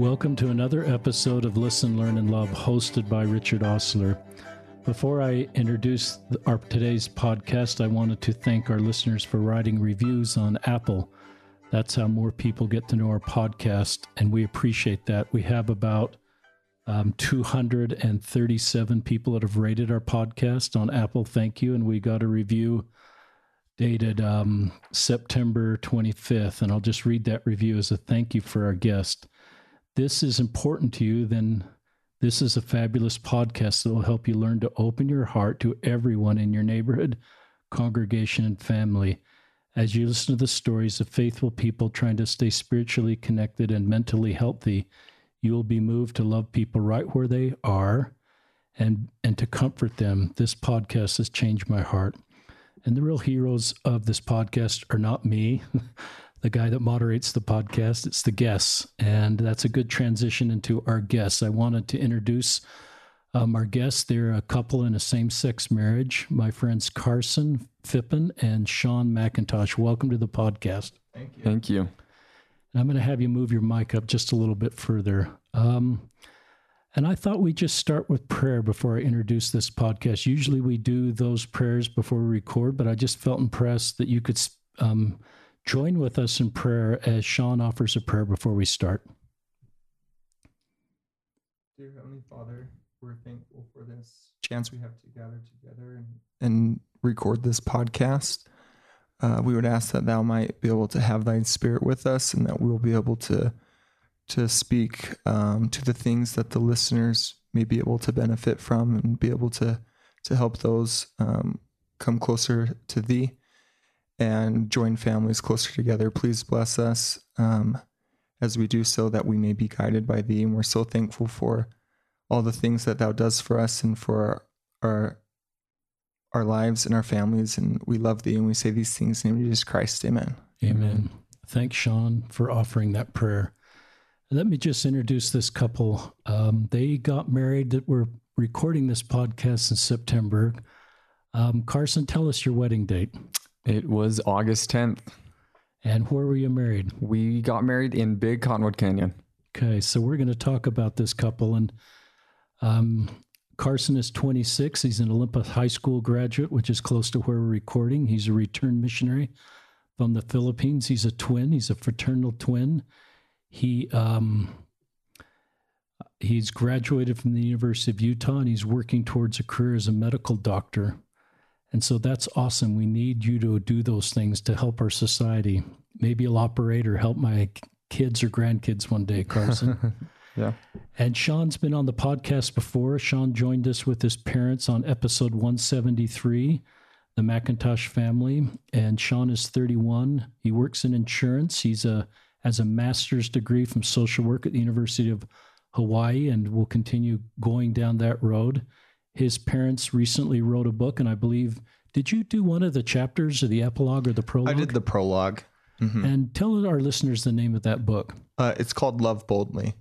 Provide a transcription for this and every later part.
Welcome to another episode of Listen, Learn, and Love, hosted by Richard Ostler. Before I introduce our today's podcast, I wanted to thank our listeners for writing reviews on Apple. That's how more people get to know our podcast, and we appreciate that. We have about um, 237 people that have rated our podcast on Apple. Thank you. And we got a review dated um, September 25th, and I'll just read that review as a thank you for our guest. This is important to you, then this is a fabulous podcast that will help you learn to open your heart to everyone in your neighborhood, congregation, and family. As you listen to the stories of faithful people trying to stay spiritually connected and mentally healthy, you will be moved to love people right where they are and, and to comfort them. This podcast has changed my heart. And the real heroes of this podcast are not me, the guy that moderates the podcast, it's the guests. And that's a good transition into our guests. I wanted to introduce um, our guests. They're a couple in a same sex marriage. My friends Carson Phippen and Sean McIntosh. Welcome to the podcast. Thank you. Thank you. And I'm going to have you move your mic up just a little bit further. Um, and I thought we'd just start with prayer before I introduce this podcast. Usually we do those prayers before we record, but I just felt impressed that you could um, join with us in prayer as Sean offers a prayer before we start. Dear Heavenly Father, we're thankful for this chance we have to gather together and, and record this podcast. Uh, we would ask that Thou might be able to have Thy Spirit with us, and that we'll be able to to speak um, to the things that the listeners may be able to benefit from and be able to to help those um, come closer to thee and join families closer together. Please bless us um, as we do so that we may be guided by thee. And we're so thankful for all the things that thou does for us and for our, our our lives and our families. And we love thee and we say these things in the name of Jesus Christ. Amen. Amen. Thanks, Sean, for offering that prayer. Let me just introduce this couple. Um, they got married. That we're recording this podcast in September. Um, Carson, tell us your wedding date. It was August 10th. And where were you married? We got married in Big Cottonwood Canyon. Okay, so we're going to talk about this couple. And um, Carson is 26. He's an Olympus High School graduate, which is close to where we're recording. He's a returned missionary from the Philippines. He's a twin. He's a fraternal twin. He um, he's graduated from the University of Utah and he's working towards a career as a medical doctor. And so that's awesome. We need you to do those things to help our society. Maybe I'll operate or help my kids or grandkids one day, Carson. yeah. And Sean's been on the podcast before. Sean joined us with his parents on episode 173, the McIntosh family. And Sean is 31. He works in insurance. He's a has a master's degree from social work at the University of Hawaii and will continue going down that road. His parents recently wrote a book, and I believe, did you do one of the chapters or the epilogue or the prologue? I did the prologue. Mm-hmm. And tell our listeners the name of that book. Uh, it's called Love Boldly.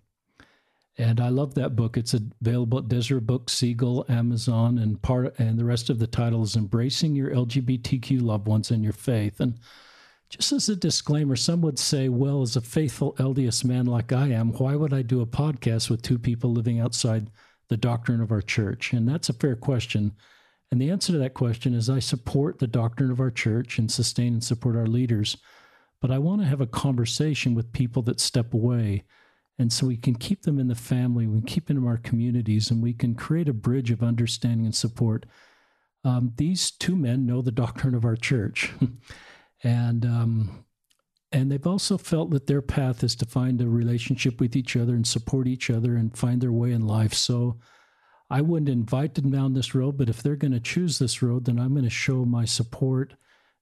And I love that book. It's available at Deseret Book, Seagull, Amazon, and part and the rest of the title is Embracing Your LGBTQ Loved Ones and Your Faith. And just as a disclaimer, some would say, well, as a faithful LDS man like I am, why would I do a podcast with two people living outside the doctrine of our church? And that's a fair question. And the answer to that question is I support the doctrine of our church and sustain and support our leaders. But I want to have a conversation with people that step away. And so we can keep them in the family, we can keep them in our communities, and we can create a bridge of understanding and support. Um, these two men know the doctrine of our church. and um, and they've also felt that their path is to find a relationship with each other and support each other and find their way in life. So I wouldn't invite them down this road, but if they're going to choose this road, then I'm going to show my support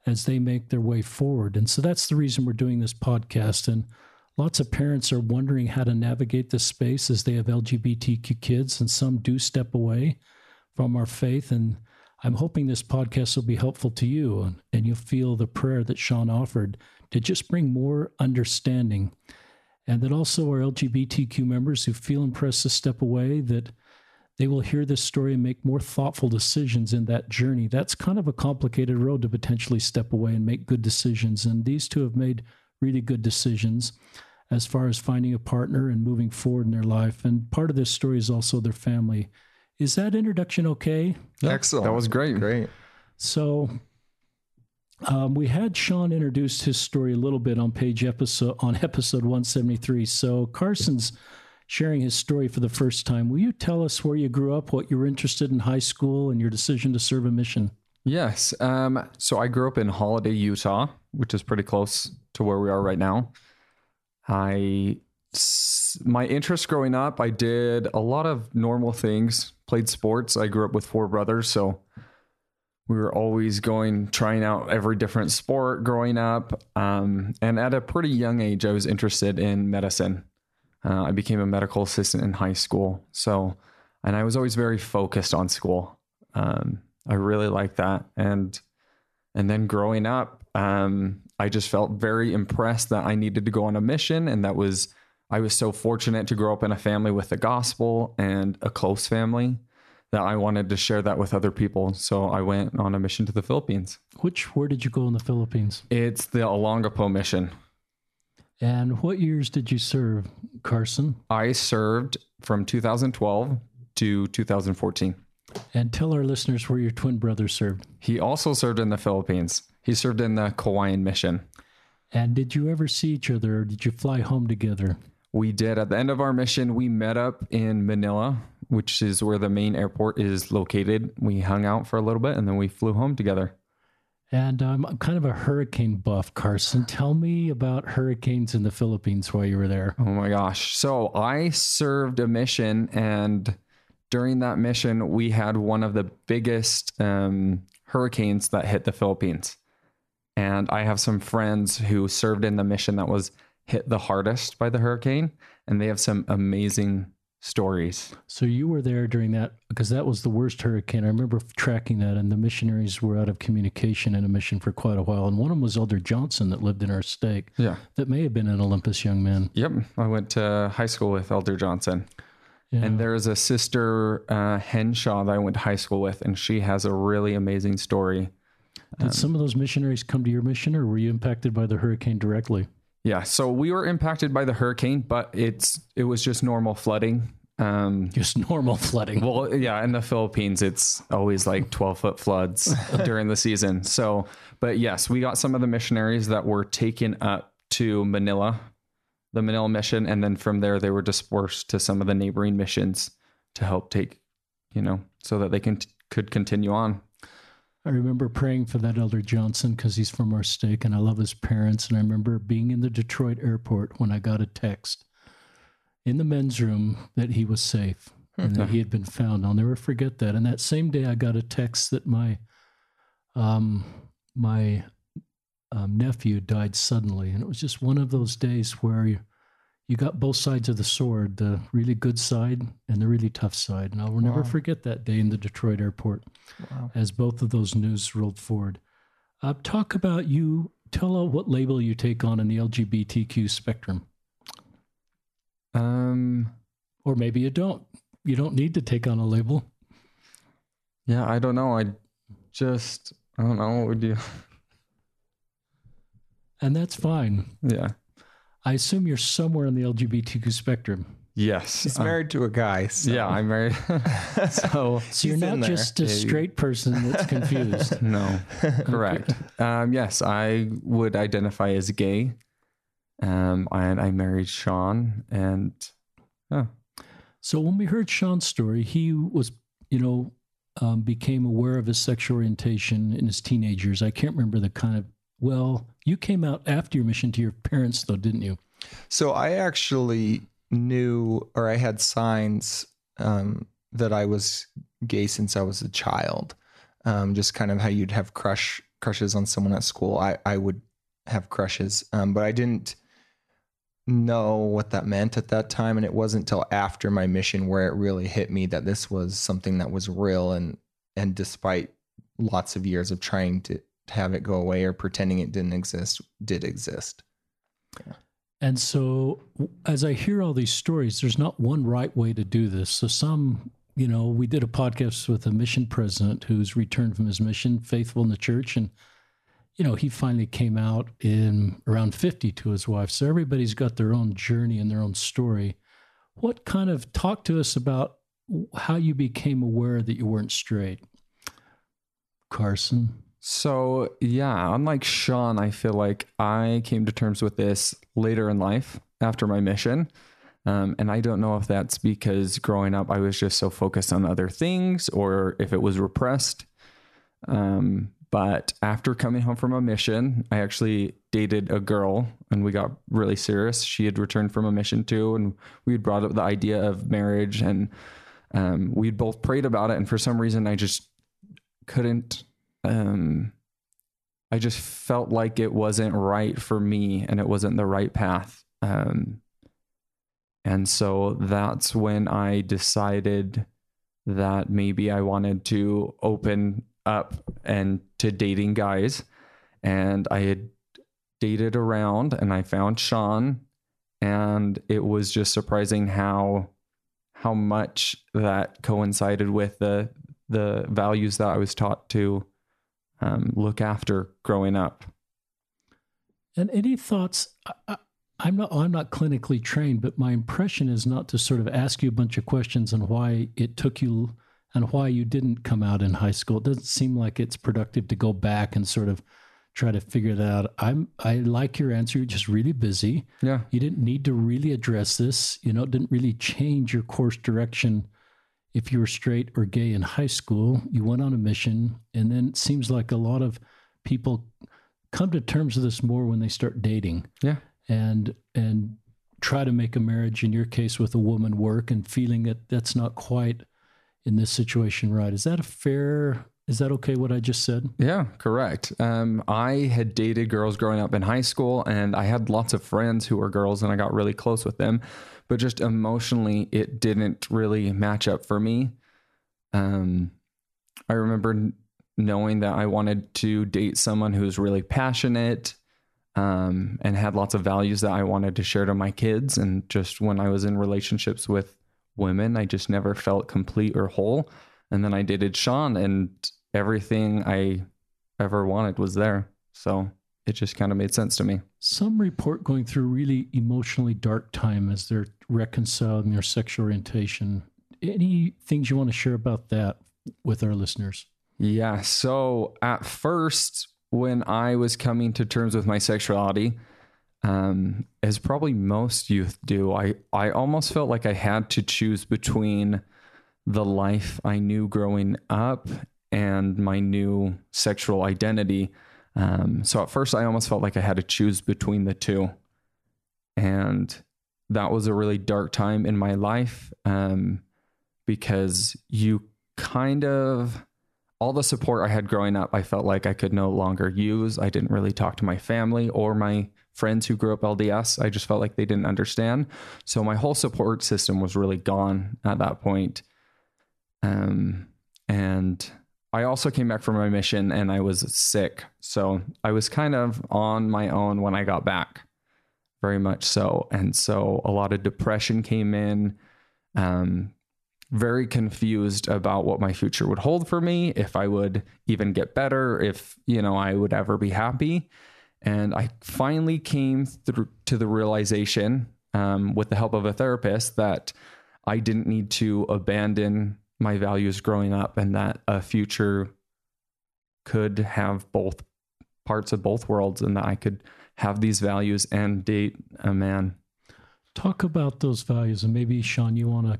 as they make their way forward. And so that's the reason we're doing this podcast. And lots of parents are wondering how to navigate this space as they have LGBTQ kids, and some do step away from our faith and I'm hoping this podcast will be helpful to you and, you'll feel the prayer that Sean offered to just bring more understanding. And that also our LGBTQ members who feel impressed to step away, that they will hear this story and make more thoughtful decisions in that journey. That's kind of a complicated road to potentially step away and make good decisions. And these two have made really good decisions. as far as finding a partner and moving forward in their life. And part of this story is also their family. Is that introduction okay? Excellent. That was great. Great. So um, we had Sean introduce his story a little bit on page episode on episode 173. So Carson's sharing his story for the first time. Will you tell us where you grew up, what you were interested in high school, and your decision to serve a mission? Yes. Um, so I grew up in Holladay, Utah, which is pretty close to where we are right now. I my interest growing up, I did a lot of normal things, played sports. I grew up with four brothers, so we were always going trying out every different sport growing up. Um, and at a pretty young age, I was interested in medicine. Uh, I became a medical assistant in high school. So, and I was always very focused on school. Um, I really liked that. And and then growing up, um, I just felt very impressed that I needed to go on a mission, and that was I was so fortunate to grow up in a family with the gospel and a close family that I wanted to share that with other people. So I went on a mission to the Philippines. Which where did you go in the Philippines? It's the Olongapo mission. And what years did you serve, Carson? I served from 2012 to 2014. And tell our listeners where your twin brother served. He also served in the Philippines. He served in the Cauayan mission. And did you ever see each other or did you fly home together? We did. At the end of our mission, we met up in Manila, which is where the main airport is located. We hung out for a little bit and then we flew home together. And um, I'm kind of a hurricane buff, Carson. Tell me about hurricanes in the Philippines while you were there. Oh my gosh. So I served a mission, and during that mission, we had one of the biggest um, hurricanes that hit the Philippines. And I have some friends who served in the mission that was hit the hardest by the hurricane, and they have some amazing stories. So you were there during that because that was the worst hurricane. I remember tracking that, and the missionaries were out of communication in a mission for quite a while. And one of them was Elder Johnson that lived in our stake. Yeah. That may have been an Olympus young man. Yep. I went to high school with Elder Johnson. Yeah. And there is a sister, uh, Henshaw, that I went to high school with, and she has a really amazing story. Did some of those missionaries come to your mission, or were you impacted by the hurricane directly? Yeah, so we were impacted by the hurricane, but it's it was just normal flooding. Um, Just normal flooding. well, yeah, in the Philippines, it's always like twelve foot floods during the season. So, but yes, we got some of the missionaries that were taken up to Manila, the Manila mission, and then from there they were dispersed to some of the neighboring missions to help take, you know, so that they can could continue on. I remember praying for that Elder Johnson because he's from our stake and I love his parents. And I remember being in the Detroit airport when I got a text in the men's room that he was safe and that he had been found. I'll never forget that. And that same day, I got a text that my um, my um, nephew died suddenly, and it was just one of those days where you, got both sides of the sword, the really good side and the really tough side. And I'll never forget that day in the Detroit airport Wow. as both of those news rolled forward. Uh, talk about you. Tell us what label you take on in the LGBTQ spectrum, Um, or maybe you don't. You don't need to take on a label. yeah, I don't know. I just I don't know what would you. And that's fine. Yeah. I assume you're somewhere in the LGBTQ spectrum. Yes. He's uh, married to a guy. So. yeah, I'm married. so So you're not in there. just a Yeah, you- straight person that's confused. no, correct. Um, yes, I would identify as gay. Um, and I married Sean, and oh, so when we heard Sean's story, he was, you know, um, became aware of his sexual orientation in his teenage years. I can't remember the kind of. Well, you came out after your mission to your parents, though, didn't you? So I actually knew, or I had signs um, that I was gay since I was a child. Um, just kind of how you'd have crush crushes on someone at school. I I would have crushes, um, but I didn't know what that meant at that time, and it wasn't until after my mission where it really hit me that this was something that was real. And and despite lots of years of trying to have it go away or pretending it didn't exist, did exist. And so, as I hear all these stories, there's not one right way to do this. So, some, you know, we did a podcast with a mission president who's returned from his mission, faithful in the church. And, you know, he finally came out in around 50 to his wife. So everybody's got their own journey and their own story. What kind of talk to us about how you became aware that you weren't straight? Carson. So, yeah, unlike Sean, I feel like I came to terms with this later in life after my mission. Um, and I don't know if that's because growing up I was just so focused on other things or if it was repressed. Um, but after coming home from a mission, I actually dated a girl and we got really serious. She had returned from a mission too, and we had brought up the idea of marriage and um, we'd both prayed about it. And for some reason, I just couldn't um, I just felt like it wasn't right for me and it wasn't the right path. Um, and so that's when I decided that maybe I wanted to open up and to dating guys. And I had dated around and I found Sean and it was just surprising how how much that coincided with the the values that I was taught to um, look after growing up. And any thoughts? I, am not. I'm not clinically trained, but my impression is not to sort of ask you a bunch of questions and why it took you and why you didn't come out in high school. It doesn't seem like it's productive to go back and sort of try to figure that out. I'm. I like your answer. You're just really busy. Yeah. You didn't need to really address this. You know, it didn't really change your course direction if you were straight or gay in high school, you went on a mission, and then it seems like a lot of people come to terms with this more when they start dating. Yeah. And and try to make a marriage in your case with a woman work and feeling that that's not quite in this situation right. Is that a fair is that okay what I just said? Yeah, correct. Um, I had dated girls growing up in high school and I had lots of friends who were girls and I got really close with them but just emotionally, it didn't really match up for me. Um, I remember knowing that I wanted to date someone who's really passionate um, and had lots of values that I wanted to share to my kids. And just when I was in relationships with women, I just never felt complete or whole. And then I dated Sean, and everything I ever wanted was there. So it just kind of made sense to me. Some report going through really emotionally dark time as they're reconciling their sexual orientation. Any things you want to share about that with our listeners? Yeah. So at first, when I was coming to terms with my sexuality, um, as probably most youth do, I, I almost felt like I had to choose between the life I knew growing up and my new sexual identity. Um, so at first, I almost felt like I had to choose between the two. And that was a really dark time in my life um, because you kind of, all the support I had growing up, I felt like I could no longer use. I didn't really talk to my family or my friends who grew up LDS. I just felt like they didn't understand. So my whole support system was really gone at that point. Um, and I also came back from my mission and I was sick. So I was kind of on my own when I got back, very much so. And so a lot of depression came in, um, very confused about what my future would hold for me, if I would even get better, if, you know, I would ever be happy. And I finally came through to the realization um, with the help of a therapist that I didn't need to abandon my values growing up and that a future could have both parts of both worlds and that I could have these values and date a man. Talk about those values and maybe Sean you want to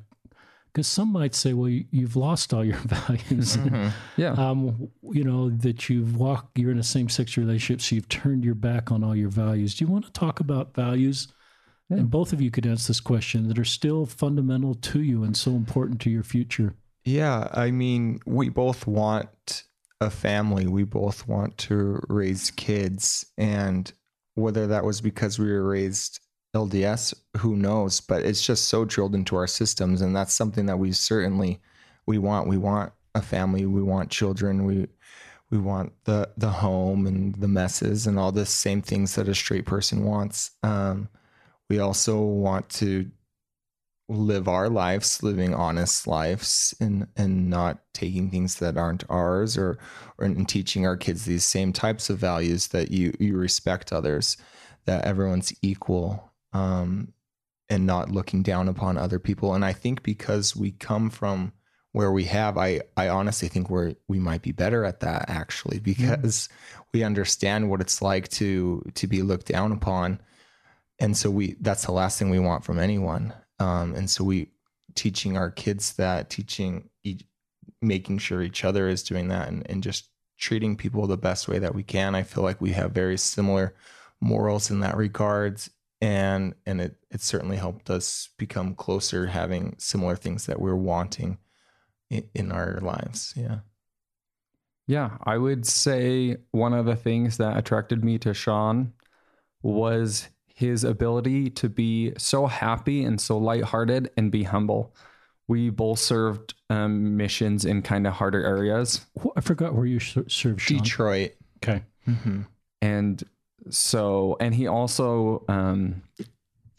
because some might say, well, you've lost all your values. Mm-hmm. Yeah. um, you know, that you've walked, you're in a same sex relationship, so you've turned your back on all your values. Do you want to talk about values? Yeah. And both of you could answer this question that are still fundamental to you and so important to your future. Yeah, I mean, we both want a family. We both want to raise kids. And whether that was because we were raised LDS, who knows? But it's just so drilled into our systems. And that's something that we certainly we want. We want a family, we want children, we we want the the home and the messes and all the same things that a straight person wants. Um, we also want to live our lives, living honest lives, and and not taking things that aren't ours, or or in teaching our kids these same types of values that you you respect others, that everyone's equal, um, and not looking down upon other people. And I think because we come from where we have, I I honestly think we're we might be better at that actually because mm. we understand what it's like to to be looked down upon. And so we that's the last thing we want from anyone. Um, and so we teaching our kids that, teaching, making sure each other is doing that, and, and just treating people the best way that we can. I feel like we have very similar morals in that regards, and and it it certainly helped us become closer, having similar things that we're wanting in, in our lives. Yeah. Yeah, I would say one of the things that attracted me to Sean was his ability to be so happy and so lighthearted and be humble. We both served um, missions in kind of harder areas. I forgot where you served. Sean. Detroit. Okay. Mm-hmm. And so, and he also um,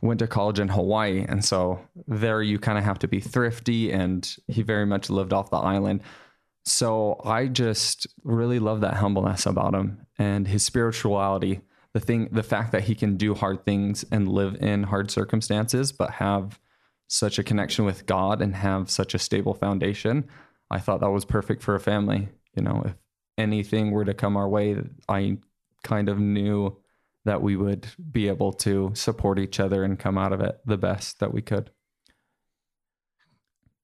went to college in Hawaii, and so there you kind of have to be thrifty, and he very much lived off the island. So I just really love that humbleness about him and his spirituality the thing the fact that he can do hard things and live in hard circumstances but have such a connection with God and have such a stable foundation I thought that was perfect for a family you know if anything were to come our way I kind of knew that we would be able to support each other and come out of it the best that we could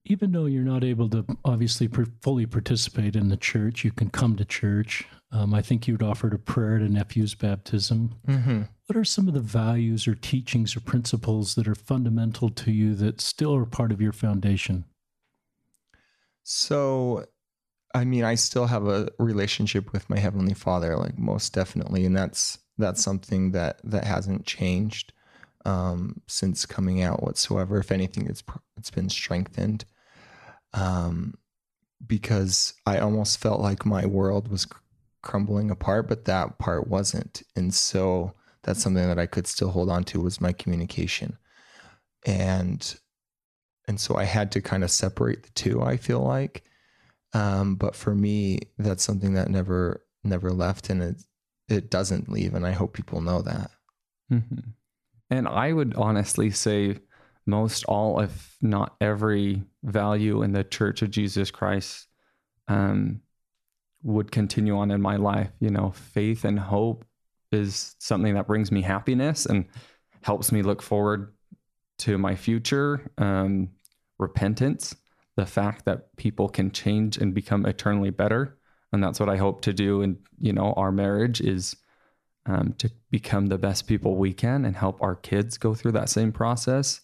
even though you're not able to obviously fully participate in the church, you can come to church. Um, I think you'd offered a prayer at a nephew's baptism. Mm-hmm. What are some of the values or teachings or principles that are fundamental to you that still are part of your foundation? So, I mean, I still have a relationship with my heavenly Father, like most definitely, and that's that's something that that hasn't changed um, since coming out whatsoever. If anything, it's it's been strengthened um, because I almost felt like my world was crumbling apart, but that part wasn't. And so that's something that I could still hold on to was my communication. And and so I had to kind of separate the two, I feel like. Um, but for me, that's something that never never left and it it doesn't leave. And I hope people know that. Mm-hmm. And I would honestly say most all, if not every value in the Church of Jesus Christ um, would continue on in my life. You know, faith and hope is something that brings me happiness and helps me look forward to my future. Um, repentance, the fact that people can change and become eternally better. And that's what I hope to do. And, you know, our marriage is um, to become the best people we can and help our kids go through that same process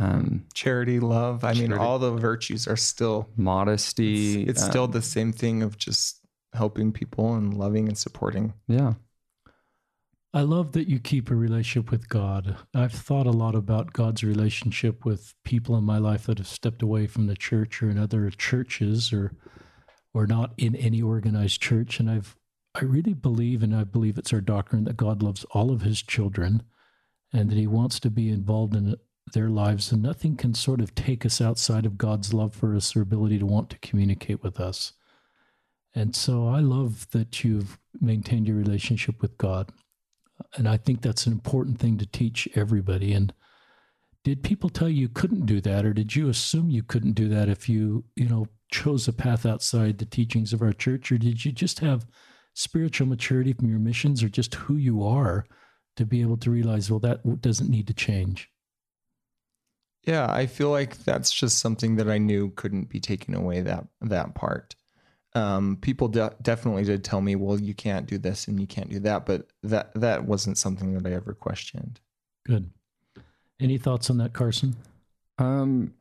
um, charity, love. I charity, mean, all the virtues are still modesty. It's, it's still the same thing of just helping people and loving and supporting. Yeah. I love that you keep a relationship with God. I've thought a lot about God's relationship with people in my life that have stepped away from the church or in other churches or or not in any organized church and I've I really believe and I believe it's our doctrine that God loves all of his children and that he wants to be involved in their lives, and nothing can sort of take us outside of God's love for us or ability to want to communicate with us. And so I love that you've maintained your relationship with God. And I think that's an important thing to teach everybody. And did people tell you you couldn't do that, or did you assume you couldn't do that if you, you know, chose a path outside the teachings of our church, or did you just have spiritual maturity from your missions, or just who you are to be able to realize, well, that doesn't need to change? Yeah, I feel like that's just something that I knew couldn't be taken away that that part. Um, people de- definitely did tell me, "Well, you can't do this and you can't do that," but that that wasn't something that I ever questioned. Good. Any thoughts on that, Carson? Um,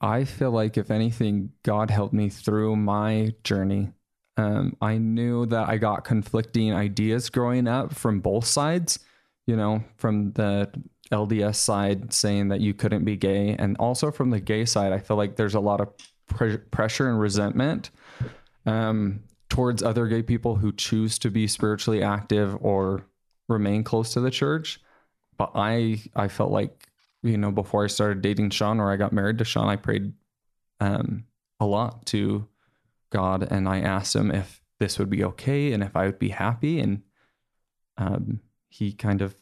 I feel like if anything, God helped me through my journey. Um, I knew that I got conflicting ideas growing up from both sides. You know, from the LDS side saying that you couldn't be gay, and also from the gay side, I feel like there's a lot of pre- pressure and resentment um, towards other gay people who choose to be spiritually active or remain close to the church. But I I felt like you know, before I started dating Sean or I got married to Sean, I prayed um, a lot to God and I asked him if this would be okay and if I would be happy. And um, he kind of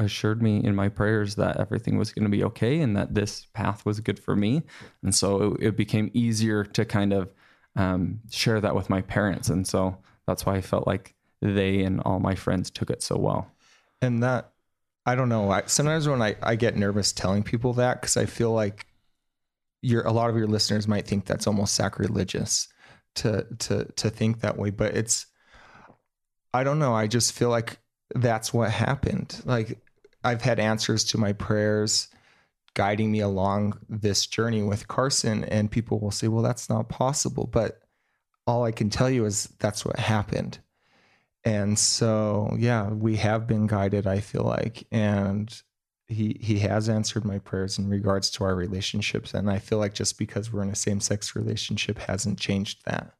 assured me in my prayers that everything was going to be okay and that this path was good for me. And so it, it became easier to kind of um, share that with my parents. And so that's why I felt like they and all my friends took it so well. And that, I don't know. I, sometimes when I, I get nervous telling people that, because I feel like your a lot of your listeners might think that's almost sacrilegious to to to think that way. But it's I don't know. I just feel like that's what happened. Like I've had answers to my prayers guiding me along this journey with Carson, and people will say, Well, that's not possible. But all I can tell you is that's what happened. And so, yeah, we have been guided, I feel like. And he he has answered my prayers in regards to our relationships and i feel like just because we're in a same-sex relationship hasn't changed that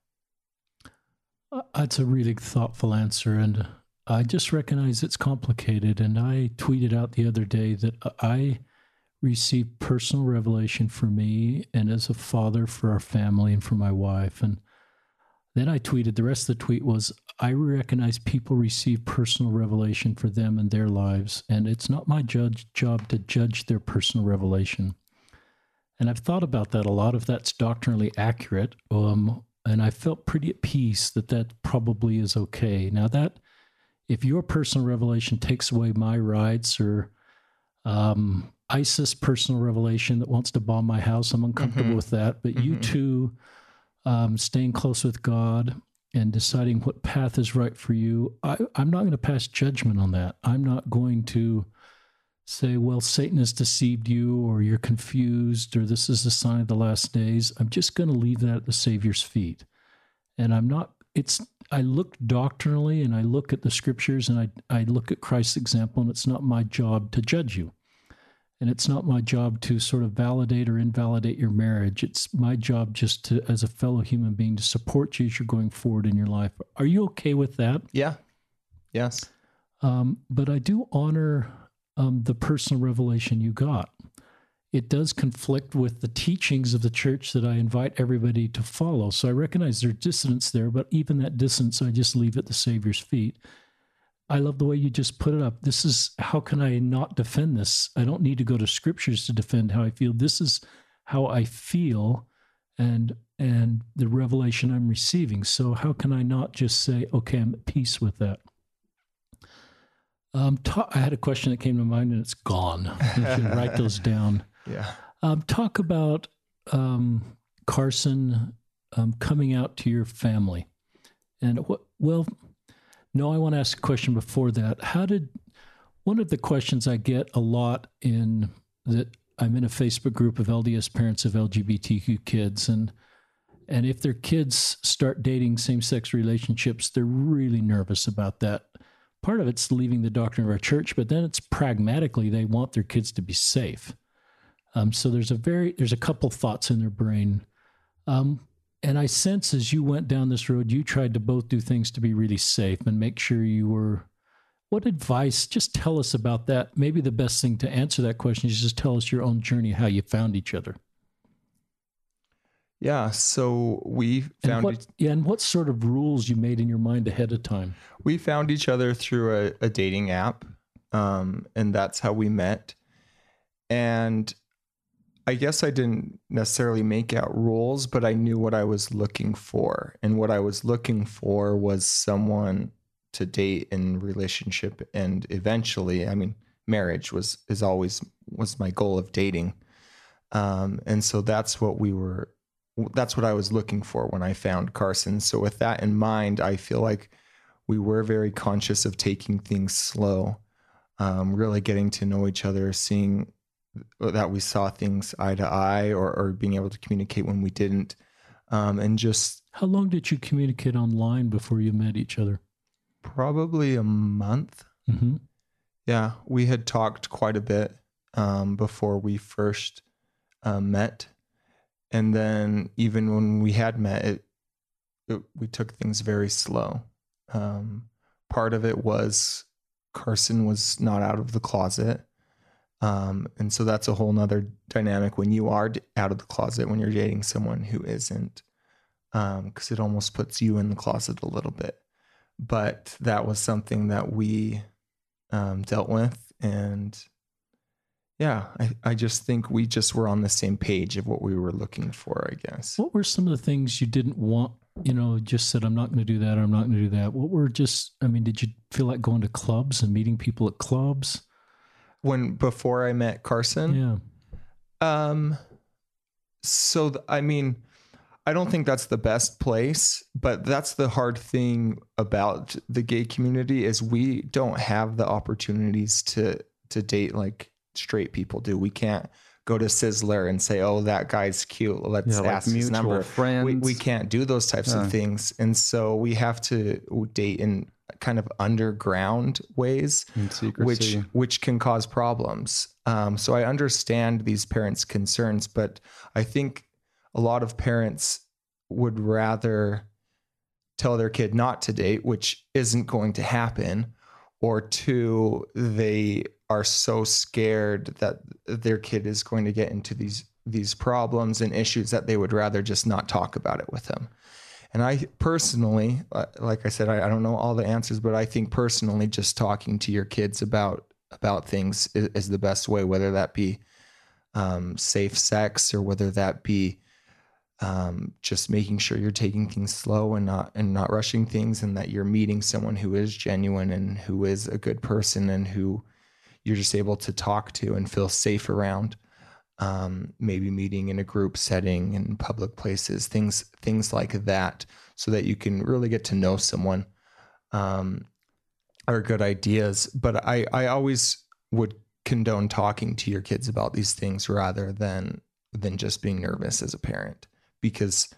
uh, that's a really thoughtful answer and i just recognize it's complicated and i tweeted out the other day that i received personal revelation for me and as a father for our family and for my wife and then I tweeted, the rest of the tweet was, I recognize people receive personal revelation for them and their lives, and it's not my judge, job to judge their personal revelation. And I've thought about that a lot, if that's doctrinally accurate. Um, and I felt pretty at peace that that probably is okay. Now, that if your personal revelation takes away my rights or um, ISIS personal revelation that wants to bomb my house, I'm uncomfortable mm-hmm. with that. But mm-hmm. you two um, staying close with God and deciding what path is right for you, I, I'm not going to pass judgment on that. I'm not going to say, well, Satan has deceived you, or you're confused, or this is a sign of the last days. I'm just going to leave that at the Savior's feet. And I'm not, it's, I look doctrinally and I look at the scriptures and I, I look at Christ's example, and it's not my job to judge you. And it's not my job to sort of validate or invalidate your marriage. It's my job just to, as a fellow human being, to support you as you're going forward in your life. Are you okay with that? Yeah. Yes. Um, but I do honor um, the personal revelation you got. It does conflict with the teachings of the church that I invite everybody to follow. So I recognize there's dissonance there, but even that dissonance, I just leave at the Savior's feet. I love the way you just put it up. This is how can I not defend this? I don't need to go to scriptures to defend how I feel. This is how I feel and and the revelation I'm receiving. So how can I not just say, okay, I'm at peace with that? Um, talk, I had a question that came to mind and it's gone. You should write those down. Yeah. Um, talk about um, Carson um, coming out to your family, and what? Well, no, I want to ask a question before that. How did one of the questions I get a lot in that I'm in a Facebook group of LDS parents of LGBTQ kids and and if their kids start dating same-sex relationships, they're really nervous about that. Part of it's leaving the doctrine of our church, but then it's pragmatically they want their kids to be safe. Um, so there's a very there's a couple thoughts in their brain. Um, and I sense as you went down this road, you tried to both do things to be really safe and make sure you were. What advice? Just tell us about that. Maybe the best thing to answer that question is just tell us your own journey, how you found each other. Yeah, so we found and what, yeah, and what sort of rules you made in your mind ahead of time? We found each other through a, a dating app, um, and that's how we met. And I guess I didn't necessarily make out rules, but I knew what I was looking for. And what I was looking for was someone to date in relationship and eventually, I mean, marriage was is always was my goal of dating. Um, and so that's what we were that's what I was looking for when I found Carson. So with that in mind, I feel like we were very conscious of taking things slow, um, really getting to know each other, seeing that we saw things eye to eye or, or being able to communicate when we didn't. Um, and just how long did you communicate online before you met each other? Probably a month. Mm-hmm. Yeah, we had talked quite a bit um, before we first uh, met, and then even when we had met, it, it we took things very slow. Um, part of it was Carson was not out of the closet, Um, and so that's a whole nother dynamic when you are out of the closet when you're dating someone who isn't, because it almost puts you in the closet a little bit. But that was something that we um, dealt with, and yeah, I, I just think we just were on the same page of what we were looking for. I guess. What were some of the things you didn't want? You know, just said, I'm not going to do that. I'm not going to do that. What were just, I mean, did you feel like going to clubs and meeting people at clubs? When before I met Carson, Yeah. Um, so th- I mean, I don't think that's the best place, but that's the hard thing about the gay community is we don't have the opportunities to to date like straight people do. We can't go to Sizzler and say, "Oh, that guy's cute. Let's Yeah, like ask his mutual number." friends. We we can't do those types Yeah. of things, and so we have to date in kind of underground ways which which can cause problems. Um, so I understand these parents' concerns, but I think a lot of parents would rather tell their kid not to date, which isn't going to happen, or two, they are so scared that their kid is going to get into these these problems and issues that they would rather just not talk about it with them. And I personally, uh, like I said, I, I don't know all the answers, but I think personally, just talking to your kids about about things is, is the best way, whether that be um, safe sex or whether that be um, just making sure you're taking things slow and not and not rushing things, and that you're meeting someone who is genuine and who is a good person and who you're just able to talk to and feel safe around um, maybe meeting in a group setting in public places, things things like that, so that you can really get to know someone, um, are good ideas. But I I always would condone talking to your kids about these things rather than than just being nervous as a parent because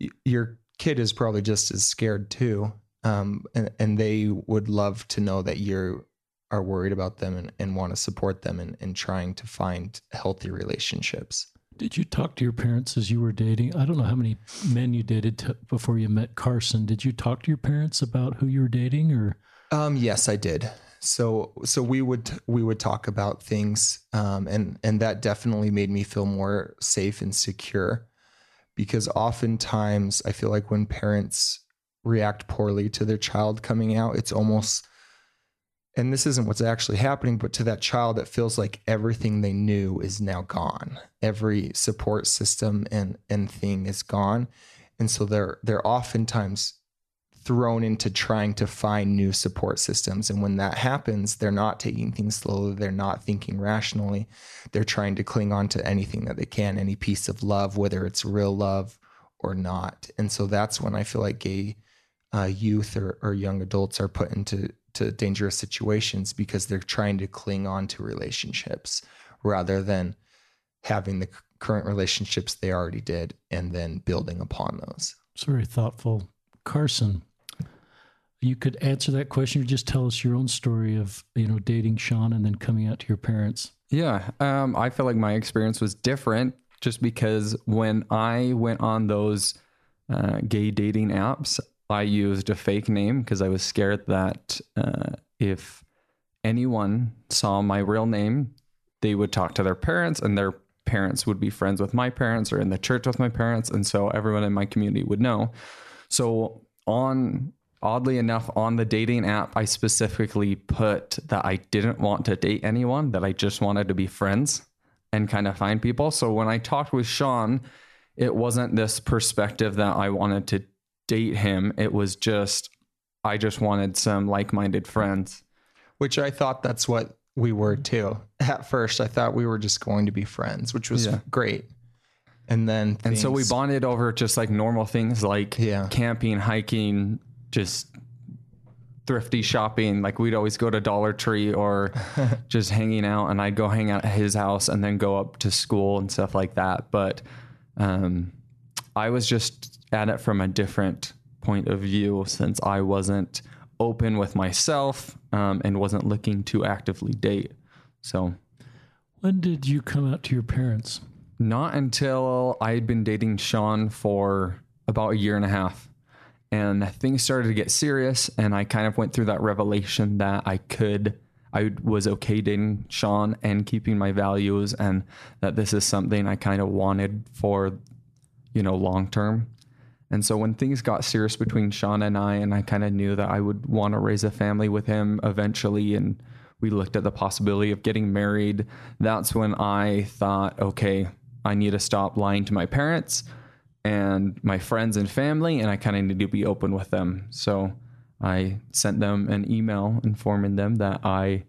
y- your kid is probably just as scared too, um, and and they would love to know that you're are worried about them and, and want to support them in, in trying to find healthy relationships. Did you talk to your parents as you were dating? I don't know how many men you dated t- before you met Carson. Did you talk to your parents about who you were dating or? Um, yes, I did. So so we would we would talk about things, um, and and that definitely made me feel more safe and secure, because oftentimes I feel like when parents react poorly to their child coming out, it's almost and this isn't what's actually happening, but to that child, it feels like everything they knew is now gone. Every support system and and thing is gone, and so they're they're oftentimes thrown into trying to find new support systems. And when that happens, they're not taking things slowly. They're not thinking rationally. They're trying to cling on to anything that they can, any piece of love, whether it's real love or not. And so that's when I feel like gay uh, youth or, or young adults are put into to dangerous situations because they're trying to cling on to relationships rather than having the current relationships they already did and then building upon those. It's very thoughtful. Carson, you could answer that question or just tell us your own story of, you know, dating Sean and then coming out to your parents. Yeah, um, I feel like my experience was different just because when I went on those uh, gay dating apps, I used a fake name because I was scared that uh, if anyone saw my real name, they would talk to their parents and their parents would be friends with my parents or in the church with my parents. And so everyone in my community would know. So, on oddly enough, on the dating app, I specifically put that I didn't want to date anyone, that I just wanted to be friends and kind of find people. So, when I talked with Sean, it wasn't this perspective that I wanted to date him. It was just, I just wanted some like minded friends. which I thought that's what we were too. At first, I thought we were just going to be friends, which was Yeah. great. And then, And so we bonded over just like normal things like Yeah. camping, hiking, just thrifty shopping. Like we'd always go to Dollar Tree or just hanging out, and I'd go hang out at his house and then go up to school and stuff like that. But um, I was just at it from a different point of view since I wasn't open with myself um, and wasn't looking to actively date. So When did you come out to your parents? not until I had been dating Sean for about a year and a half. And things started to get serious. And I kind of went through that revelation that I could I was okay dating Sean and keeping my values, and that this is something I kind of wanted for, you know, long term. And so when things got serious between Sean and I, and I kind of knew that I would want to raise a family with him eventually, and we looked at the possibility of getting married, that's when I thought, okay, I need to stop lying to my parents and my friends and family, and I kind of need to be open with them. So I sent them an email informing them that I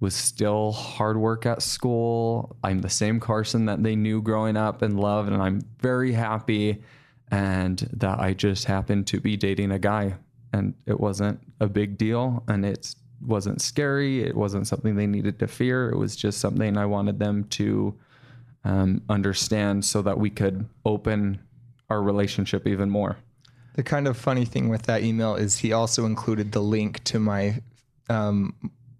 was still hard work at school. I'm the same Carson that they knew growing up and loved, and I'm very happy. And that I just happened to be dating a guy, and it wasn't a big deal, and it wasn't scary. It wasn't something they needed to fear. It was just something I wanted them to um, understand so that we could open our relationship even more. The kind of funny thing with that email is he also included the link to my um,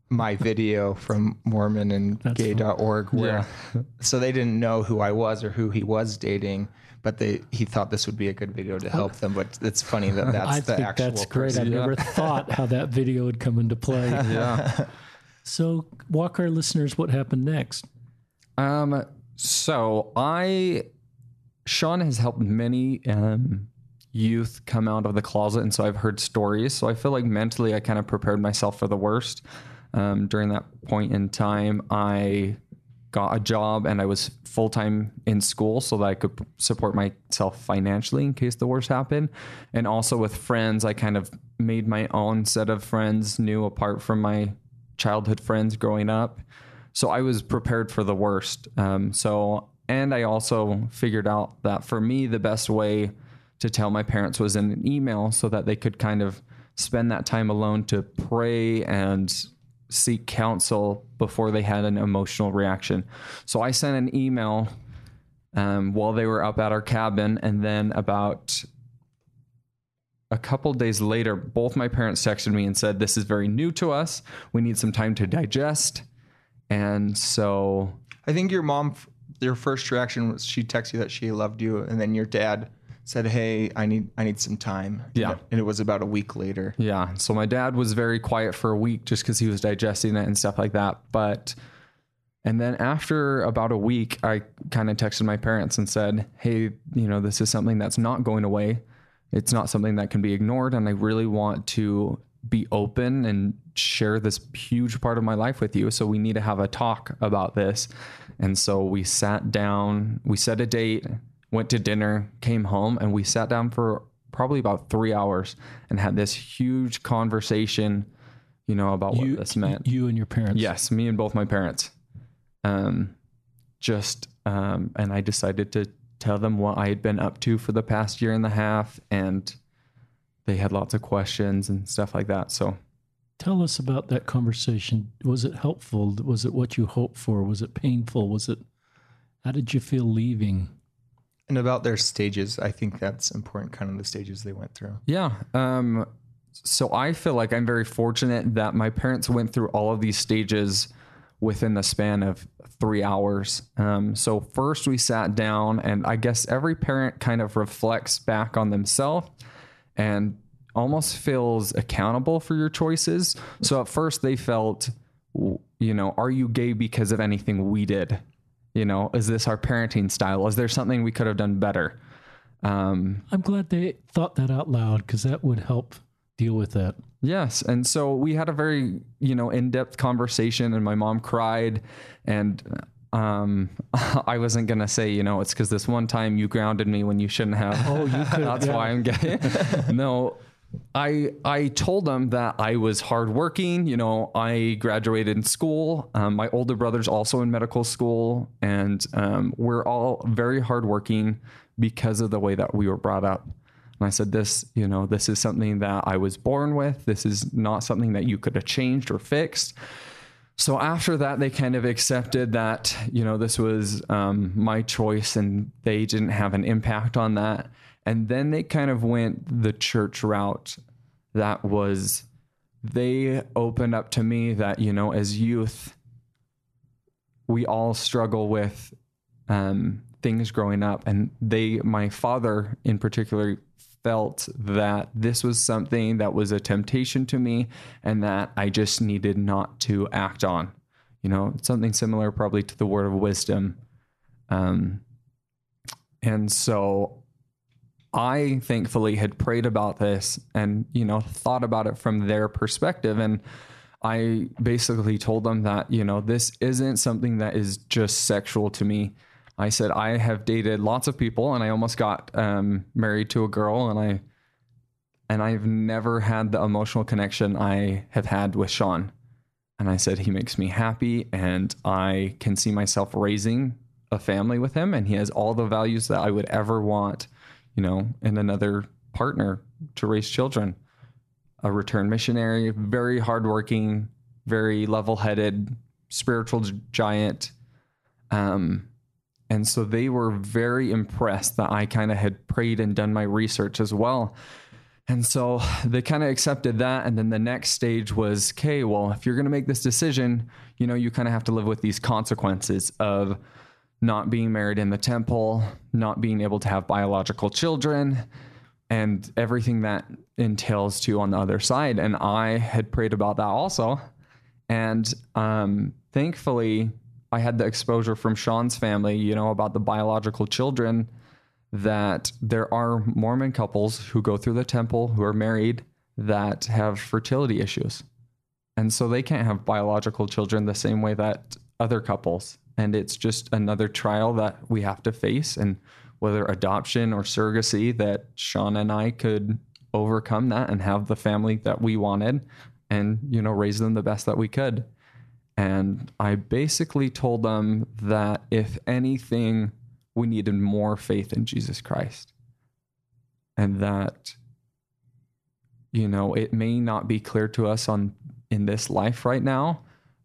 my video from Mormon and That's gay.org where so they didn't know who I was or who he was dating, but they he thought this would be a good video to help them. But it's funny that that's I the think actual that's great. person. I never thought how that video would come into play. Yeah. So, walk our listeners what happened next. Um, so I, Sean has helped many um, youth come out of the closet, and so I've heard stories. So I feel like mentally, I kind of prepared myself for the worst. Um, during that point in time, I got a job and I was full time in school so that I could support myself financially in case the worst happened. And also with friends, I kind of made my own set of friends, new apart from my childhood friends growing up. So I was prepared for the worst. Um, so, and I also figured out that for me, the best way to tell my parents was in an email so that they could kind of spend that time alone to pray and seek counsel before they had an emotional reaction. So I sent an email um, while they were up at our cabin, and then about a couple days later, both my parents texted me and said, "This is very new to us. We need some time to digest." And so, I think your mom, your first reaction was she texted you that she loved you, and then your dad said, "Hey, I need I need some time." Yeah. and it was about a week later. yeah, so my dad was very quiet for a week just because he was digesting it and stuff like that. But and then after about a week, I kind of texted my parents and said, Hey, you know, this is something that's not going away. It's not something that can be ignored. And I really want to be open and share this huge part of my life with you. So we need to have a talk about this. And so we sat down, we set a date, went to dinner, came home, and we sat down for probably about three hours and had this huge conversation, you know, about you, what this meant. You and your parents. Yes, me and both my parents. Um, just um, and I decided to tell them what I had been up to for the past year and a half, and they had lots of questions and stuff like that. So Tell us about that conversation. Was it helpful? Was it what you hoped for? Was it painful? Was it, how did you feel leaving? And about their stages, I think that's important. Kind of the stages they went through. yeah, um, so I feel like I'm very fortunate that my parents went through all of these stages within the span of three hours. Um, so first we sat down, and I guess every parent kind of reflects back on themselves and almost feels accountable for your choices. So at first they felt, you know, are you gay because of anything we did? You know, is this our parenting style? Is there something we could have done better? Um, I'm glad they thought that out loud because that would help deal with that. Yes. And so we had a very, you know, in-depth conversation and my mom cried and um I wasn't going to say, you know, it's cuz this one time you grounded me when you shouldn't have. Oh, you could. That's yeah. why I'm gay. no. I I told them that I was hardworking. You know, I graduated in school. Um, my older brother's also in medical school, and um, we're all very hardworking because of the way that we were brought up. And I said, "This, you know, this is something that I was born with. This is not something that you could have changed or fixed." So after that, they kind of accepted that, you know, this was um, my choice and they didn't have an impact on that. And then they kind of went the church route that was, they opened up to me that, you know, as youth, we all struggle with um, things growing up. And they, my father in particular, felt that this was something that was a temptation to me and that I just needed not to act on. You know, something similar probably to the word of wisdom. Um, and so I thankfully had prayed about this and, you know, thought about it from their perspective. And I basically told them that, you know, this isn't something that is just sexual to me. I said, I have dated lots of people and I almost got um, married to a girl and I, and I've never had the emotional connection I have had with Sean. And I said, he makes me happy and I can see myself raising a family with him and he has all the values that I would ever want, you know, and another partner to raise children a return missionary, very hardworking, very level headed, spiritual giant. Um, and so they were very impressed that I kind of had prayed and done my research as well. And so they kind of accepted that. And then the next stage was okay, well, if you're going to make this decision, you know, you kind of have to live with these consequences of not being married in the temple, not being able to have biological children, and everything that entails too on the other side. And I had prayed about that also. And um, thankfully, I had the exposure from Sean's family, you know, about the biological children that there are Mormon couples who go through the temple who are married that have fertility issues. And so they can't have biological children the same way that other couples. And it's just another trial that we have to face. And whether adoption or surrogacy, that Sean and I could overcome that and have the family that we wanted and, you know, raise them the best that we could. And I basically told them that if anything, we needed more faith in Jesus Christ. And that, you know, it may not be clear to us on in this life right now,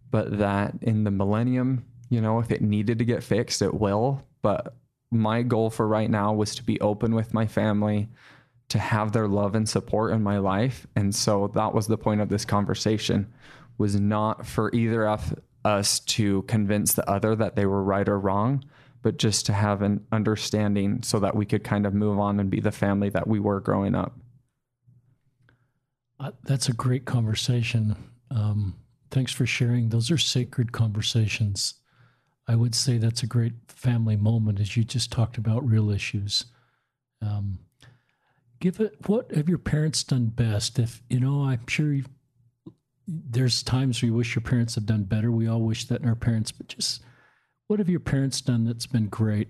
but that in the millennium, you know, if it needed to get fixed, it will. But my goal for right now was to be open with my family, to have their love and support in my life. And so that was the point of this conversation was not for either of us to convince the other that they were right or wrong, but just to have an understanding so that we could kind of move on and be the family that we were growing up. Uh, that's a great conversation. Um, thanks for sharing. Those are sacred conversations. I would say that's a great family moment as you just talked about real issues. Um, give it what have your parents done best? If you know, I'm sure there's times we wish your parents had done better. We all wish that in our parents, but just what have your parents done that's been great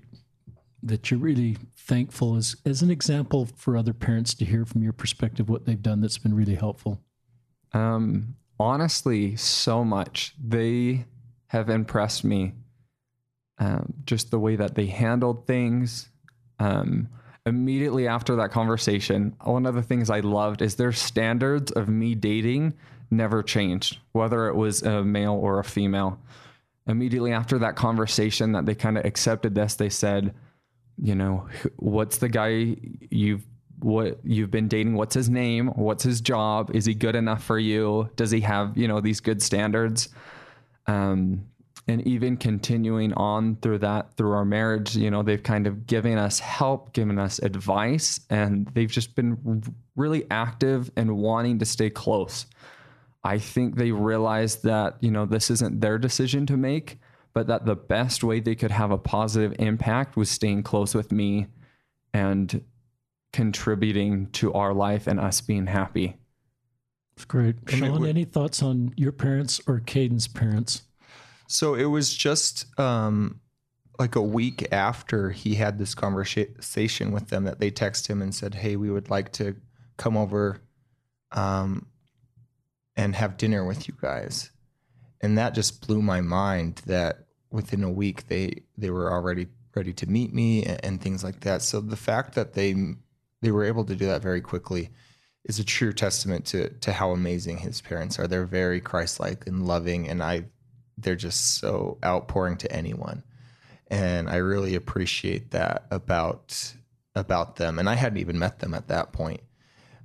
that you're really thankful as as an example for other parents to hear from your perspective what they've done that's been really helpful? Um, honestly, so much. They have impressed me um, just the way that they handled things. Um, immediately after that conversation, one of the things I loved is their standards of me dating never changed, whether it was a male or a female. Immediately after that conversation, that they kind of accepted this, they said, you know, what's the guy you've what you've been dating? What's his name? What's his job? Is he good enough for you? Does he have you know these good standards? Um and even continuing on through that through our marriage you know they've kind of given us help given us advice and they've just been really active and wanting to stay close i think they realized that you know this isn't their decision to make but that the best way they could have a positive impact was staying close with me and contributing to our life and us being happy It's great. Sean, any thoughts on your parents or Caden's parents? So it was just um, like a week after he had this conversation with them that they texted him and said, "Hey, we would like to come over um, and have dinner with you guys." And that just blew my mind that within a week they they were already ready to meet me and, and things like that. So the fact that they they were able to do that very quickly is a true testament to to how amazing his parents are. They're very Christ-like and loving, and I they're just so outpouring to anyone. And i really appreciate that about about them. And i hadn't even met them at that point.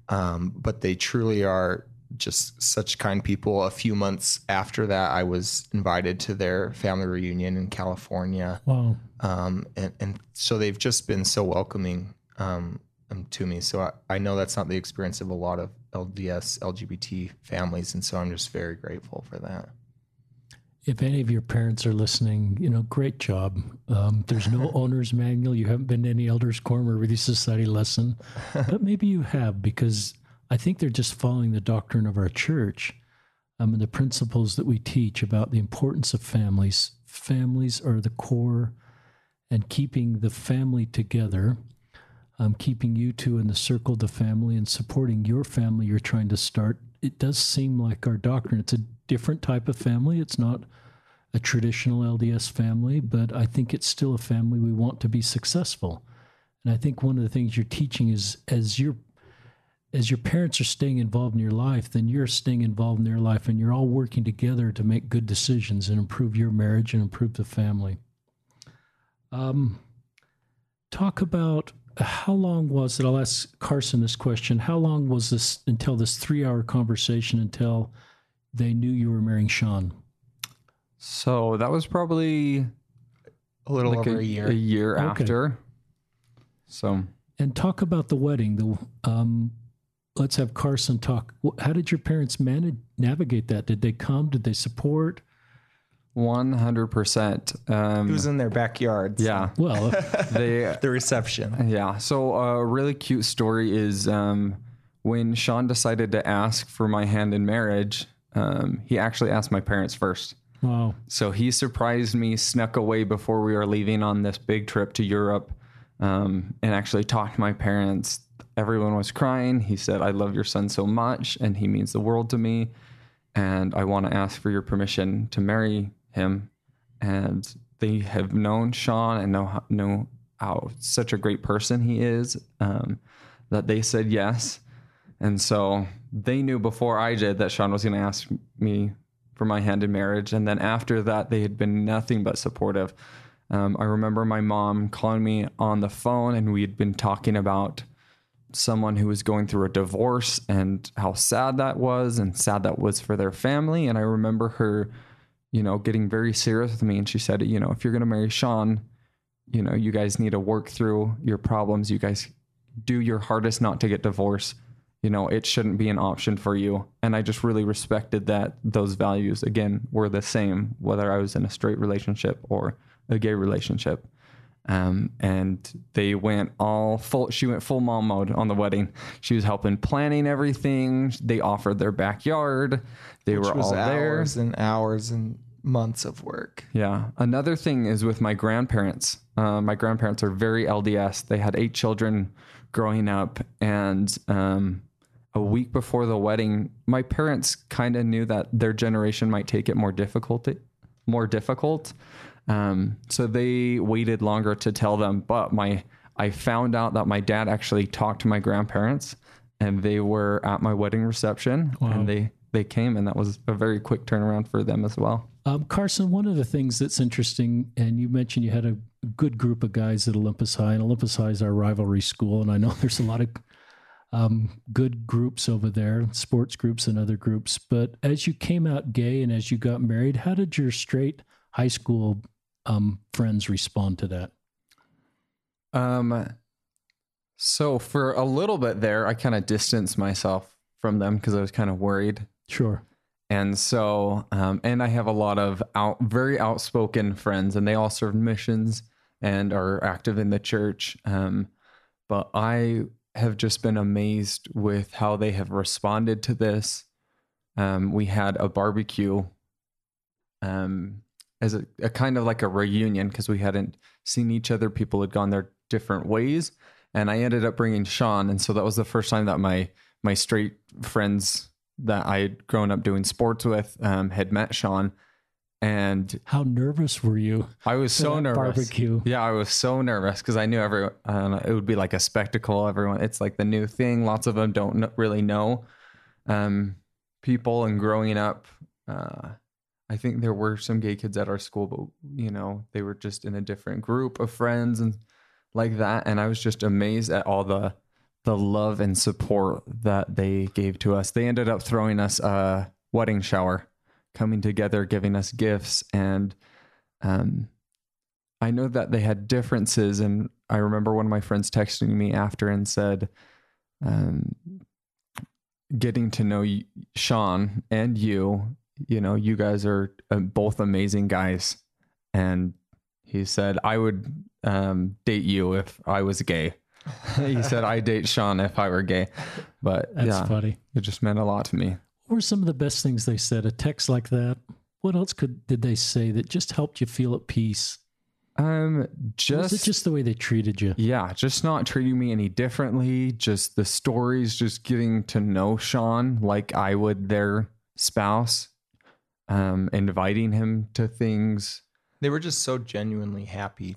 Um, but they truly are just such kind people. A few months after that i was invited to their family reunion in california. Wow. Um, and, and so they've just been so welcoming um, um, to me. So I, I know that's not the experience of a lot of LDS LGBT families, and so I'm just very grateful for that. If any of your parents are listening, you know, great job. Um, there's no owner's manual. You haven't been to any elders' quorum or Relief Society lesson, but maybe you have because I think they're just following the doctrine of our church um, and the principles that we teach about the importance of families. Families are the core, and keeping the family together, um, keeping you two in the circle of the family, and supporting your family you're trying to start. It does seem like our doctrine. It's a different type of family. It's not a traditional LDS family, but I think it's still a family we want to be successful. And I think one of the things you're teaching is as you're as your parents are staying involved in your life, then you're staying involved in their life and you're all working together to make good decisions and improve your marriage and improve the family. Um, talk about how long was it? I'll ask Carson this question. How long was this until this three hour conversation until they knew you were marrying Sean? So that was probably A little like over a, a, year. a year Okay. after. So And talk about the wedding. The um, let's have Carson talk. How did your parents manage navigate that? Did they come? Did they support? One hundred percent. It Um was in their backyard. Yeah, Well, they the reception. Yeah. So a really cute story is um, when Sean decided to ask for my hand in marriage. Um, he actually asked my parents first. wow. So he surprised me, snuck away before we were leaving on this big trip to Europe, um, and actually talked to my parents. Everyone was crying. He said, "I love your son so much, and he means the world to me, and I want to ask for your permission to marry him." And they have known Sean and know how, know how such a great person he is um, that they said yes. And so they knew before I did that Sean was going to ask me for my hand in marriage. And then after that, they had been nothing but supportive. Um, I remember my mom calling me on the phone, and we had been talking about someone who was going through a divorce and how sad that was, and sad that was for their family. And I remember her, you know, getting very serious with me. And she said, you know, if you're going to marry Sean, you know, you guys need to work through your problems. You guys do your hardest not to get divorced you know it shouldn't be an option for you and i just really respected that those values again were the same whether i was in a straight relationship or a gay relationship um, and they went all full she went full mom mode on the wedding she was helping planning everything they offered their backyard they Which were all there hours and hours and months of work. yeah. Another thing is with my grandparents. Uh, my grandparents are very LDS. They had eight children growing up. And um, a week before the wedding, my parents kind of knew that their generation might take it more difficult. More difficult. Um, so they waited longer to tell them. But my, I found out that my dad actually talked to my grandparents, and they were at my wedding reception, Wow. and they they came, and that was a very quick turnaround for them as well. Um, Carson, one of the things that's interesting, and you mentioned you had a good group of guys at Olympus High, and Olympus High is our rivalry school, and I know there's a lot of um, good groups over there, sports groups and other groups. But as you came out gay and as you got married, how did your straight high school um, friends respond to that? Um, so for a little bit there, I kind of distanced myself from them because I was kind of worried. Sure. And so, um, and I have a lot of out, very outspoken friends, and they all serve missions and are active in the church. Um, but I have just been amazed with how they have responded to this. Um, we had a barbecue um, as a, a kind of like a reunion because we hadn't seen each other. People had gone their different ways, and I ended up bringing Sean, and so that was the first time that my my straight friends that I had grown up doing sports with um, had met Sean, and How nervous were you? I was so nervous. Barbecue. Yeah, I was so nervous because I knew every I it would be like a spectacle. Everyone, it's like the new thing. Lots of them don't really know um, people. And growing up, uh, I think there were some gay kids at our school, but you know they were just in a different group of friends and like that. And I was just amazed at all the the love and support that they gave to us. They ended up throwing us a wedding shower, coming together, giving us gifts, and um, I know that they had differences, and I remember one of my friends texting me after and said, um, "Getting to know you, Sean and you, you know, you guys are uh, both amazing guys." And he said, "I would um, date you if I was gay." he said, "I date Sean if I were gay," but That's yeah, funny. it just meant a lot to me. What were some of the best things they said? A text like that. What else could did they say that just helped you feel at peace? Um, just just the way they treated you? Yeah, just not treating me any differently. Just the stories, just getting to know Sean like I would their spouse, um, inviting him to things. They were just so genuinely happy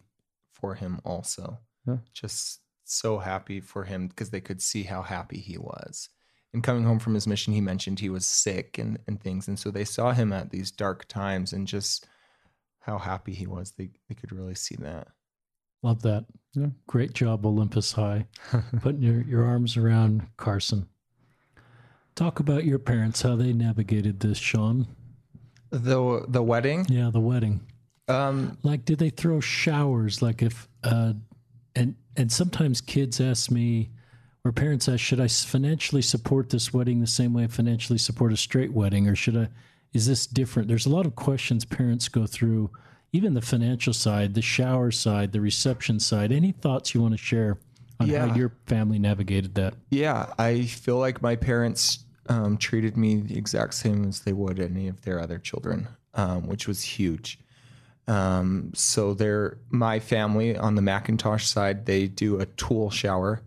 for him, also. Yeah. Just so happy for him because they could see how happy he was. And coming home from his mission, he mentioned he was sick and, and things. And so they saw him at these dark times and just how happy he was. They, they could really see that. Love that. Yeah. Great job, Olympus High, putting your, your arms around Carson. Talk about your parents, how they navigated this, Sean. The, the wedding, Yeah, the wedding. um, Like, did they throw showers? Like, if uh, and and sometimes kids ask me, or parents ask, should I financially support this wedding the same way I financially support a straight wedding, or should I? Is this different? There's a lot of questions parents go through, even the financial side, the shower side, the reception side. Any thoughts you want to share on Yeah. how your family navigated that? Yeah, I feel like my parents um, treated me the exact same as they would any of their other children, um, which was huge. Um, so they're my family on the Macintosh side. They do a tool shower,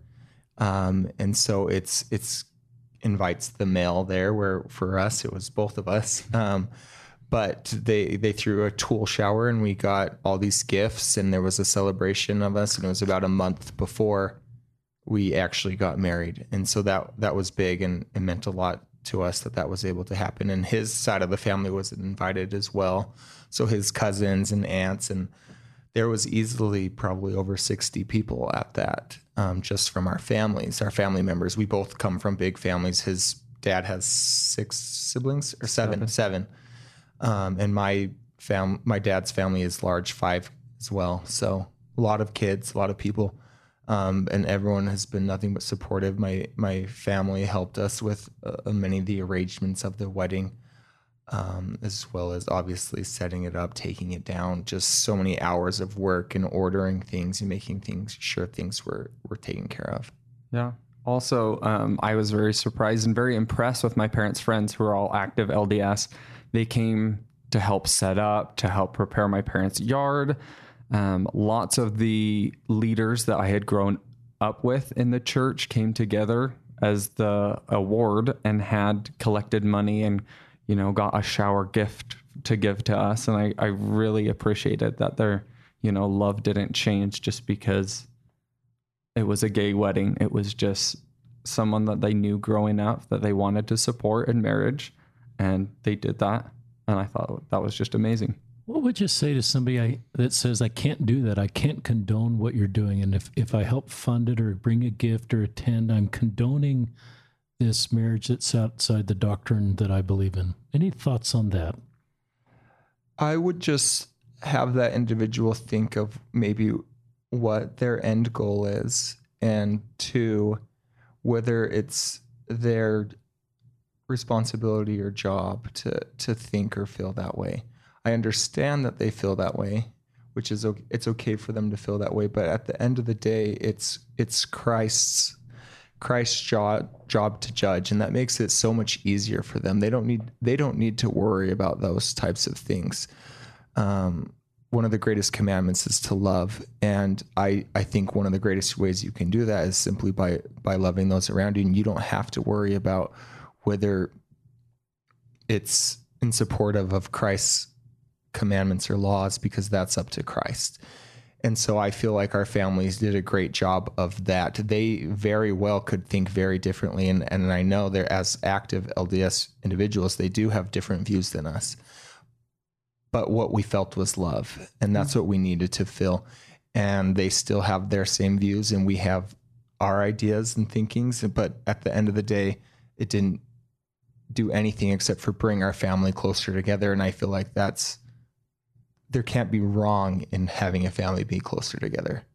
um, and so it's it's invites the male there. Where for us it was both of us. Um, but they they threw a tool shower and we got all these gifts and there was a celebration of us and it was about a month before we actually got married. And so that that was big and it meant a lot to us that that was able to happen. And his side of the family was invited as well. So his cousins and aunts and there was easily probably over 60 people at that um, just from our families our family members. We both come from big families. His dad has six siblings or seven. seven. Um, and my fam my dad's family is large five as well. So a lot of kids a lot of people um, and everyone has been nothing but supportive my my family helped us with uh, many of the arrangements of the wedding um, as well as obviously setting it up taking it down just so many hours of work and ordering things and making things sure things were were taken care of Yeah. Also, um, I was very surprised and very impressed with my parents' friends who are all active LDS. They came to help set up, to help prepare my parents' yard. Um, lots of the leaders that I had grown up with in the church came together as the award and had collected money and, you know, got a shower gift to give to us. And I, I really appreciated that their, you know, love didn't change just because it was a gay wedding. It was just someone that they knew growing up that they wanted to support in marriage, and they did that. And I thought that was just amazing. What would you say to somebody I, that says, I can't do that? I can't condone what you're doing. And if, if I help fund it or bring a gift or attend, I'm condoning this marriage that's outside the doctrine that I believe in. Any thoughts on that? I would just have that individual think of maybe what their end goal is and two whether it's their responsibility or job to to think or feel that way. I understand that they feel that way, which is okay, it's okay for them to feel that way, but at the end of the day it's it's Christ's Christ's job job to judge and that makes it so much easier for them. They don't need they don't need to worry about those types of things. Um, one of the greatest commandments is to love and I, I think one of the greatest ways you can do that is simply by by loving those around you and you don't have to worry about whether it's in support of, of Christ's commandments or laws because that's up to Christ. And so I feel like our families did a great job of that. They very well could think very differently. And, and I know they're as active LDS individuals, they do have different views than us. But what we felt was love. And that's what we needed to feel. And they still have their same views, and we have our ideas and thinkings. But at the end of the day, it didn't do anything except for bring our family closer together. And I feel like that's there can't be wrong in having a family be closer together.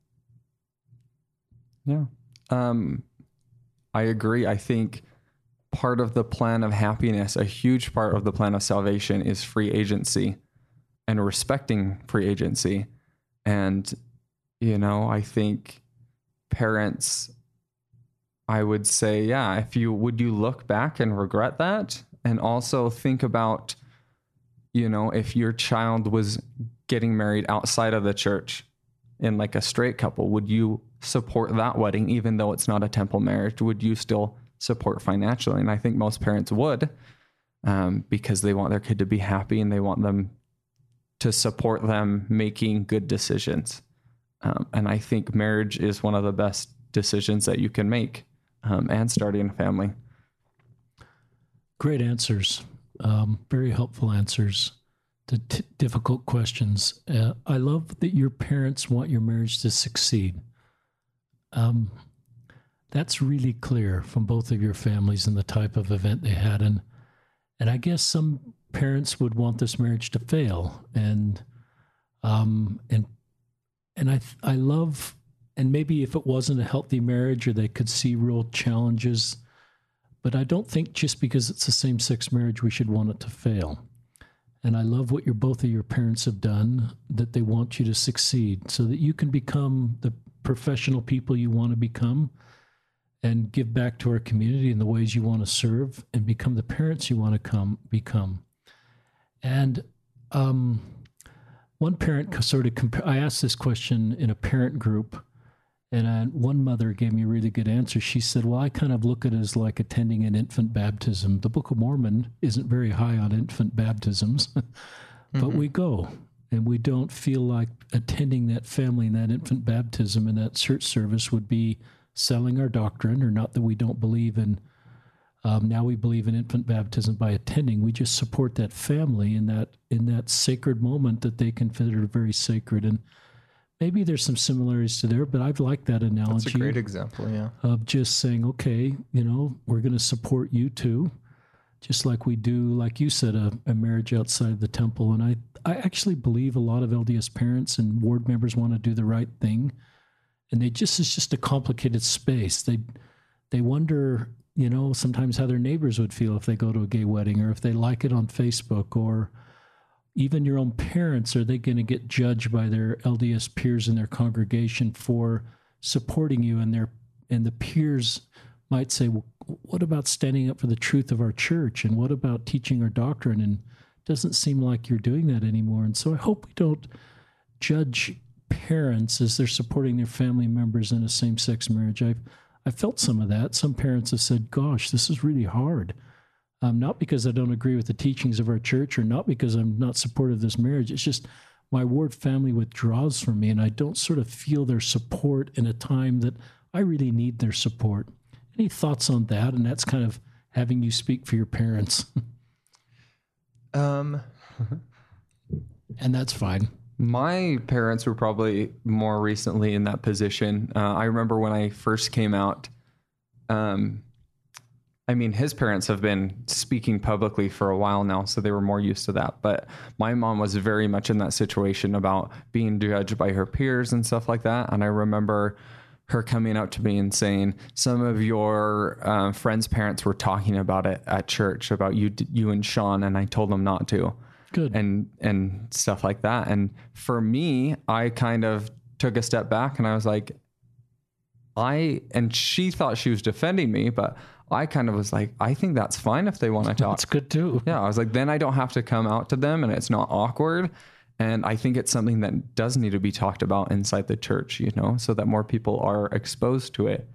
Yeah. Um, I agree. I think part of the plan of happiness, a huge part of the plan of salvation is free agency and respecting free agency. And, you know, I think parents, I would say, yeah, if you would you look back and regret that? And also think about, you know, if your child was getting married outside of the church in like a straight couple, would you support that wedding even though it's not a temple marriage? Would you still support financially? And I think most parents would um, because they want their kid to be happy and they want them to support them making good decisions. Um, and I think marriage is one of the best decisions that you can make um, and starting a family. Great answers. Um, very helpful answers to t- difficult questions. Uh, I love that your parents want your marriage to succeed. Um, that's really clear from both of your families and the type of event they had, and and I guess some parents would want this marriage to fail, and um, and and I I love, and maybe if it wasn't a healthy marriage or they could see real challenges, but I don't think just because it's a same sex marriage we should want it to fail. And I love what your both of your parents have done that they want you to succeed so that you can become the professional people you want to become and give back to our community in the ways you want to serve and become the parents you want to come become. And um, one parent sort of compa- I asked this question in a parent group, and I, one mother gave me a really good answer. She said, "Well, I kind of look at it as like attending an infant baptism. The Book of Mormon isn't very high on infant baptisms, but mm-hmm. we go." And we don't feel like attending that family and that infant baptism and that church service would be selling our doctrine, or not that we don't believe in. Um, now we believe in infant baptism by attending. We just support that family in that in that sacred moment that they consider very sacred. And maybe there's some similarities to there, but I've liked that analogy. That's a great example, yeah. Of just saying, okay, you know, we're going to support you too, just like we do, like you said, a, a marriage outside the temple. And I, I actually believe a lot of LDS parents and ward members want to do the right thing and they just it's just a complicated space. They they wonder, you know, sometimes how their neighbors would feel if they go to a gay wedding or if they like it on Facebook or even your own parents are they going to get judged by their LDS peers in their congregation for supporting you and their and the peers might say well, what about standing up for the truth of our church and what about teaching our doctrine and it doesn't seem like you're doing that anymore and so I hope we don't judge parents as they're supporting their family members in a same sex marriage. I've I felt some of that. Some parents have said, "Gosh, this is really hard." Um, not because I don't agree with the teachings of our church, or not because I'm not supportive of this marriage. It's just my ward family withdraws from me, and I don't sort of feel their support in a time that I really need their support. Any thoughts on that? And that's kind of having you speak for your parents. um, and that's fine. My parents were probably more recently in that position. Uh, I remember when I first came out. Um, I mean, his parents have been speaking publicly for a while now, so they were more used to that. But my mom was very much in that situation about being judged by her peers and stuff like that. And I remember her coming up to me and saying, "Some of your uh, friends' parents were talking about it at church about you, you and Sean, and I told them not to." Good. And and stuff like that. And for me, I kind of took a step back and I was like, I and she thought she was defending me, but I kind of was like, I think that's fine if they want to talk. That's good too. Yeah. I was like, then I don't have to come out to them and it's not awkward. And I think it's something that does need to be talked about inside the church, you know, so that more people are exposed to it.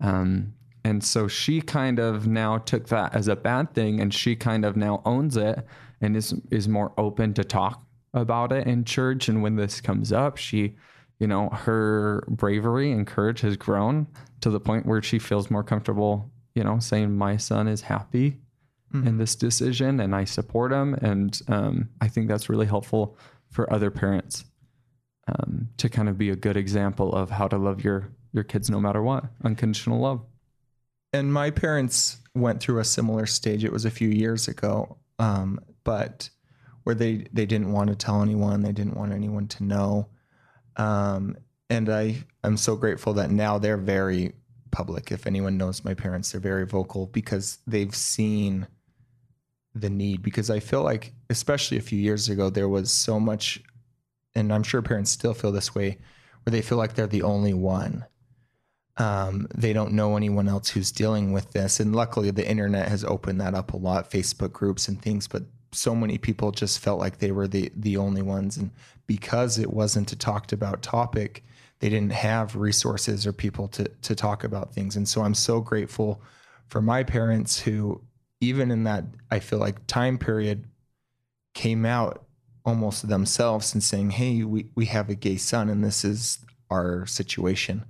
Um, and so she kind of now took that as a bad thing and she kind of now owns it and is is more open to talk about it in church and when this comes up she you know her bravery and courage has grown to the point where she feels more comfortable you know saying my son is happy mm-hmm. in this decision and i support him and um, i think that's really helpful for other parents um, to kind of be a good example of how to love your your kids no matter what unconditional love and my parents went through a similar stage it was a few years ago um, but where they they didn't want to tell anyone, they didn't want anyone to know. Um, and I I'm so grateful that now they're very public. If anyone knows my parents, they're very vocal because they've seen the need. Because I feel like, especially a few years ago, there was so much, and I'm sure parents still feel this way, where they feel like they're the only one. Um, they don't know anyone else who's dealing with this. And luckily, the internet has opened that up a lot, Facebook groups and things. But so many people just felt like they were the the only ones, and because it wasn't a talked about topic, they didn't have resources or people to to talk about things. And so I'm so grateful for my parents who, even in that, I feel like time period, came out almost themselves and saying, "Hey, we we have a gay son, and this is our situation."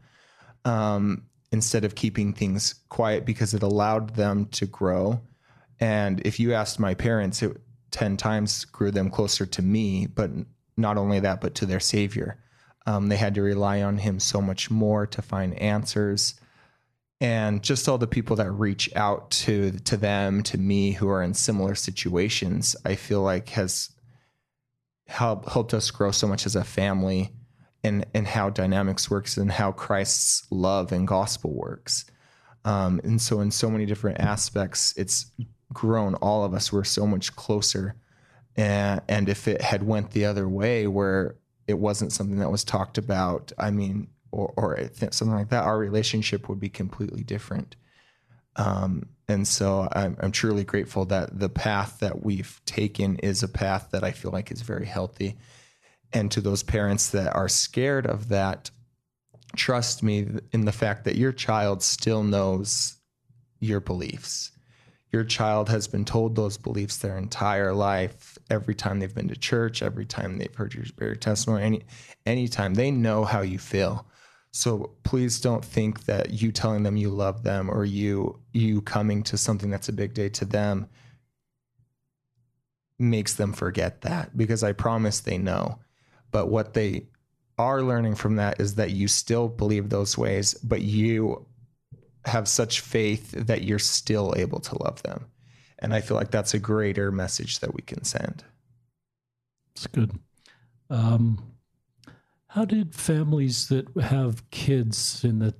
um, instead of keeping things quiet because it allowed them to grow. And if you asked my parents, it 10 times grew them closer to me, but not only that, but to their Savior. Um, they had to rely on Him so much more to find answers. And just all the people that reach out to to them, to me, who are in similar situations, I feel like has helped helped us grow so much as a family and and how dynamics works and how Christ's love and gospel works. Um, and so in so many different aspects, it's grown all of us. We're so much closer. And, and if it had went the other way, where it wasn't something that was talked about, I mean, or, or something like that, our relationship would be completely different. Um, and so I'm, I'm truly grateful that the path that we've taken is a path that I feel like is very healthy and to those parents that are scared of that, trust me in the fact that your child still knows your beliefs. Your child has been told those beliefs their entire life. Every time they've been to church, every time they've heard your spirit testimony, any anytime they know how you feel. So please don't think that you telling them you love them or you you coming to something that's a big day to them makes them forget that because I promise they know. But what they are learning from that is that you still believe those ways, but you have such faith that you're still able to love them. And I feel like that's a greater message that we can send. It's good. Um, how did families that have kids in the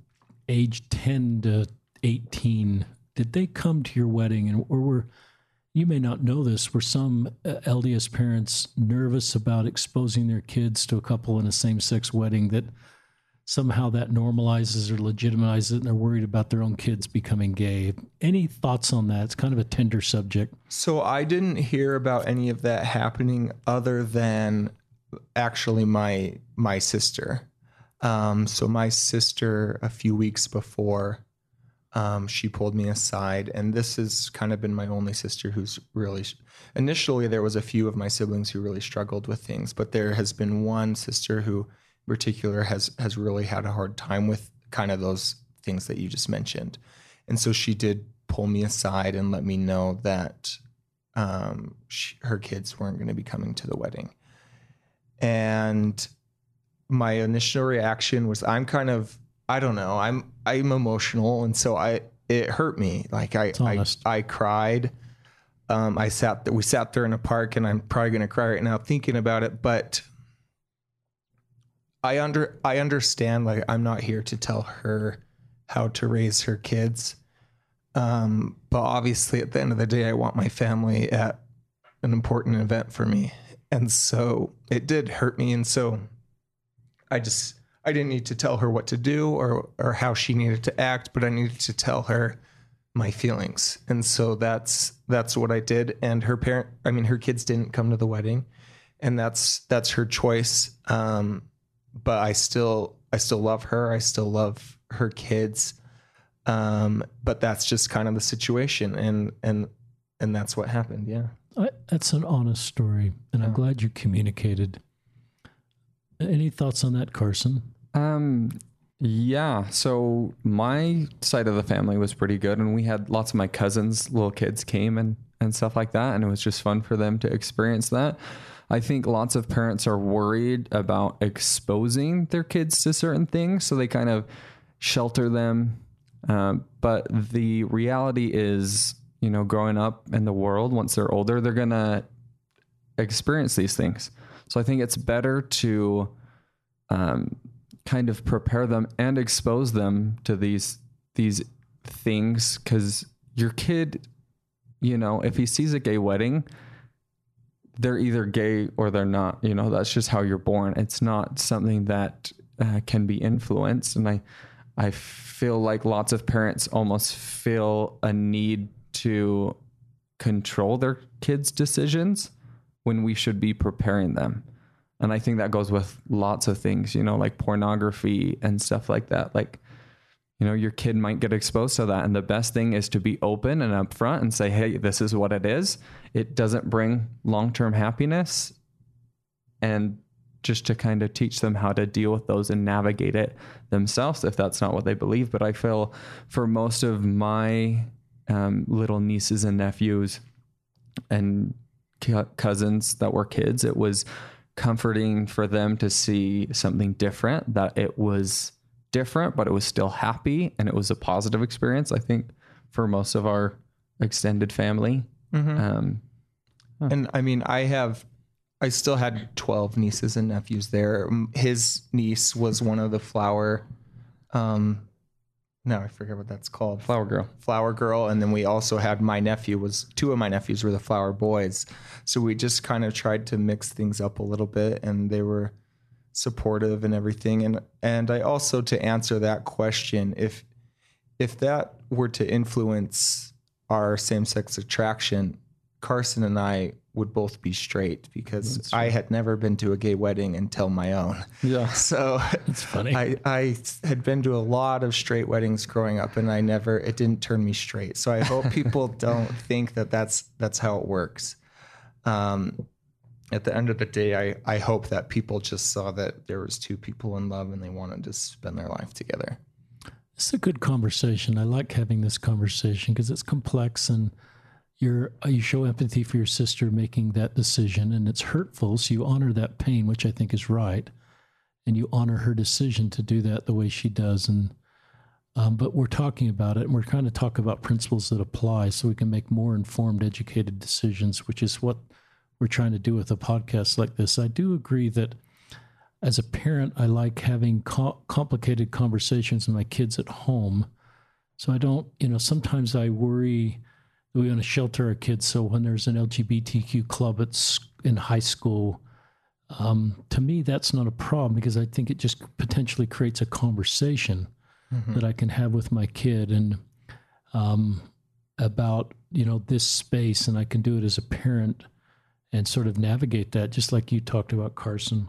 age 10 to 18 did they come to your wedding and or were you may not know this, were some uh, LDS parents nervous about exposing their kids to a couple in a same sex wedding that somehow that normalizes or legitimizes it and they're worried about their own kids becoming gay? Any thoughts on that? It's kind of a tender subject. So I didn't hear about any of that happening other than actually my my sister. Um, so my sister a few weeks before um, she pulled me aside, and this has kind of been my only sister who's really. Initially, there was a few of my siblings who really struggled with things, but there has been one sister who, particular, has has really had a hard time with kind of those things that you just mentioned, and so she did pull me aside and let me know that um, she, her kids weren't going to be coming to the wedding, and my initial reaction was, I'm kind of I don't know. I'm I'm emotional, and so I it hurt me. Like I I, I cried. Um, I sat we sat there in a park, and I'm probably gonna cry right now thinking about it. But I under I understand. Like I'm not here to tell her how to raise her kids. Um, but obviously, at the end of the day, I want my family at an important event for me, and so it did hurt me. And so I just I didn't need to tell her what to do or or how she needed to act, but I needed to tell her my feelings. And so that's that's what I did. And her parent, I mean, her kids didn't come to the wedding, and that's that's her choice. Um, but I still I still love her. I still love her kids. Um, but that's just kind of the situation, and and and that's what happened. Yeah, I, that's an honest story, and I'm glad you communicated. Any thoughts on that, Carson? Um, yeah. So my side of the family was pretty good, and we had lots of my cousins, little kids came and and stuff like that, and it was just fun for them to experience that. I think lots of parents are worried about exposing their kids to certain things, so they kind of shelter them. Um, but the reality is, you know, growing up in the world, once they're older, they're gonna experience these things. So I think it's better to um, kind of prepare them and expose them to these these things because your kid, you know, if he sees a gay wedding, they're either gay or they're not. You know, that's just how you're born. It's not something that uh, can be influenced. And I, I feel like lots of parents almost feel a need to control their kids' decisions when we should be preparing them. And I think that goes with lots of things, you know, like pornography and stuff like that. Like, you know, your kid might get exposed to that. And the best thing is to be open and upfront and say, hey, this is what it is. It doesn't bring long term happiness. And just to kind of teach them how to deal with those and navigate it themselves if that's not what they believe. But I feel for most of my um, little nieces and nephews and cousins that were kids, it was comforting for them to see something different, that it was different, but it was still happy and it was a positive experience, I think, for most of our extended family. Mm-hmm. Um, huh. And I mean, I have, I still had 12 nieces and nephews there. His niece was one of the flower um, no, I forget what that's called. Flower Girl. Flower Girl. And then we also had my nephew was two of my nephews were the Flower Boys. So we just kind of tried to mix things up a little bit and they were supportive and everything. And and I also to answer that question, if if that were to influence our same sex attraction, Carson and I would both be straight because I had never been to a gay wedding until my own. Yeah. So it's funny. I, I had been to a lot of straight weddings growing up and I never, it didn't turn me straight. So I hope people don't think that that's, that's how it works. Um, at the end of the day, I, I hope that people just saw that there was two people in love and they wanted to spend their life together. It's a good conversation. I like having this conversation because it's complex and you're you show empathy for your sister making that decision and it's hurtful so you honor that pain which i think is right and you honor her decision to do that the way she does and um, but we're talking about it and we're trying to talk about principles that apply so we can make more informed educated decisions which is what we're trying to do with a podcast like this i do agree that as a parent i like having co- complicated conversations with my kids at home so i don't you know sometimes i worry that we want to shelter our kids. So when there's an LGBTQ club at in high school, um, to me that's not a problem because I think it just potentially creates a conversation mm-hmm. that I can have with my kid and um, about you know this space, and I can do it as a parent and sort of navigate that, just like you talked about, Carson.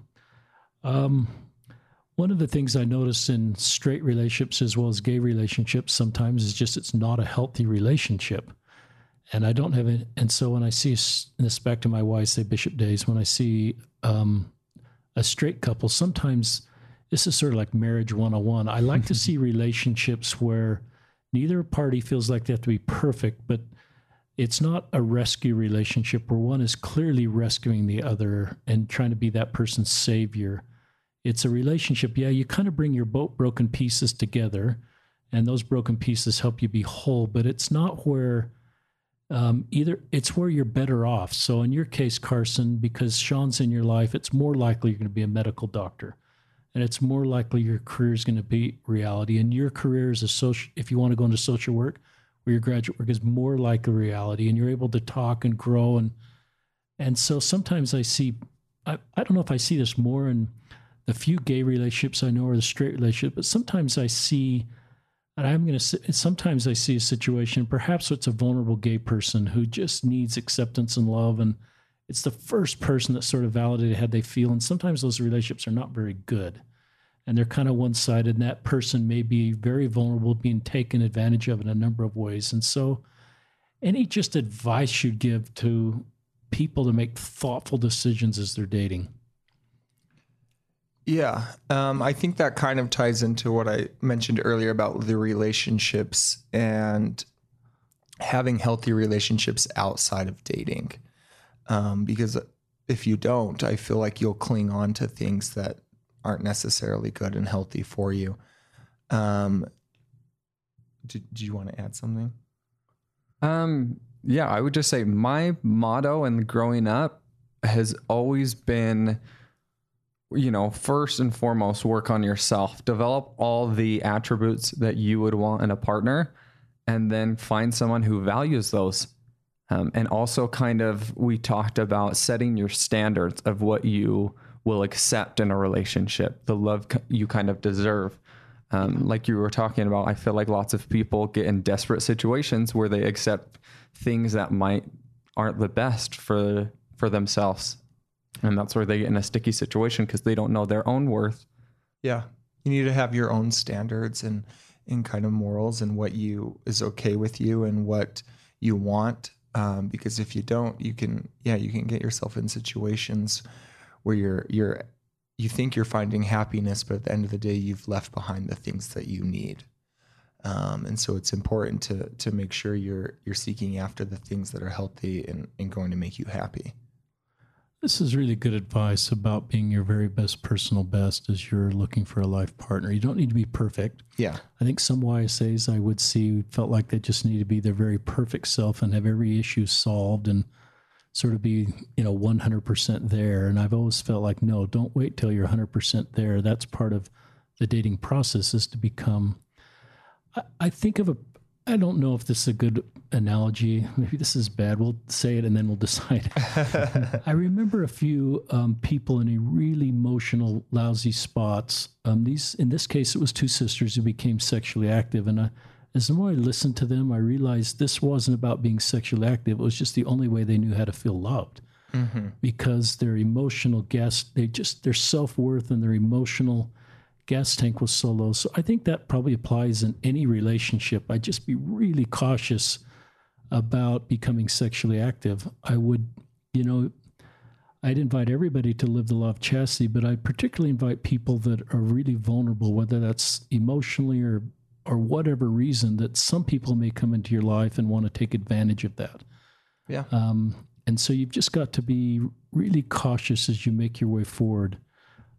Um, one of the things I notice in straight relationships as well as gay relationships sometimes is just it's not a healthy relationship and I don't have it. And so when I see this back to my YSA Bishop days, when I see um, a straight couple, sometimes this is sort of like marriage 101. I like to see relationships where neither party feels like they have to be perfect, but it's not a rescue relationship where one is clearly rescuing the other and trying to be that person's savior. It's a relationship, yeah, you kind of bring your boat broken pieces together, and those broken pieces help you be whole, but it's not where um, either it's where you're better off. So in your case, Carson, because Sean's in your life, it's more likely you're going to be a medical doctor, and it's more likely your career is going to be reality. And your career is a social, if you want to go into social work, where your graduate work is more like a reality, and you're able to talk and grow and and so sometimes I see, I, I don't know if I see this more in the few gay relationships I know or the straight relationship, but sometimes I see and I'm going to sometimes I see a situation, perhaps it's a vulnerable gay person who just needs acceptance and love. And it's the first person that sort of validated how they feel. And sometimes those relationships are not very good and they're kind of one sided. And that person may be very vulnerable, being taken advantage of in a number of ways. And so, any just advice you'd give to people to make thoughtful decisions as they're dating? Yeah, um, I think that kind of ties into what I mentioned earlier about the relationships and having healthy relationships outside of dating. Um, because if you don't, I feel like you'll cling on to things that aren't necessarily good and healthy for you. Um, do, do you want to add something? Um, yeah, I would just say my motto and growing up has always been you know, first and foremost, work on yourself. Develop all the attributes that you would want in a partner, and then find someone who values those. Um, and also, kind of, we talked about setting your standards of what you will accept in a relationship, the love you kind of deserve. Um, like you were talking about, I feel like lots of people get in desperate situations where they accept things that might aren't the best for for themselves and that's where they get in a sticky situation because they don't know their own worth. Yeah, you need to have your own standards and in kind of morals and what you is okay with you and what you want. Um, because if you don't, you can yeah you can get yourself in situations where you're you're you think you're finding happiness, but at the end of the day, you've left behind the things that you need. Um, and so it's important to to make sure you're you're seeking after the things that are healthy and, and going to make you happy. This is really good advice about being your very best personal best as you're looking for a life partner. You don't need to be perfect. Yeah. I think some YSAs I would see felt like they just need to be their very perfect self and have every issue solved and sort of be, you know, 100% there. And I've always felt like, no, don't wait till you're 100% there. That's part of the dating process is to become. I, I think of a I don't know if this is a good analogy. Maybe this is bad. We'll say it and then we'll decide. I remember a few um, people in a really emotional, lousy spots. Um, these, in this case, it was two sisters who became sexually active, and I, as the more I listened to them, I realized this wasn't about being sexually active. It was just the only way they knew how to feel loved, mm-hmm. because their emotional guest, they just their self worth and their emotional gas tank was so low. So I think that probably applies in any relationship. I'd just be really cautious about becoming sexually active. I would, you know, I'd invite everybody to live the law of chastity, but I particularly invite people that are really vulnerable, whether that's emotionally or or whatever reason that some people may come into your life and want to take advantage of that. Yeah. Um, and so you've just got to be really cautious as you make your way forward.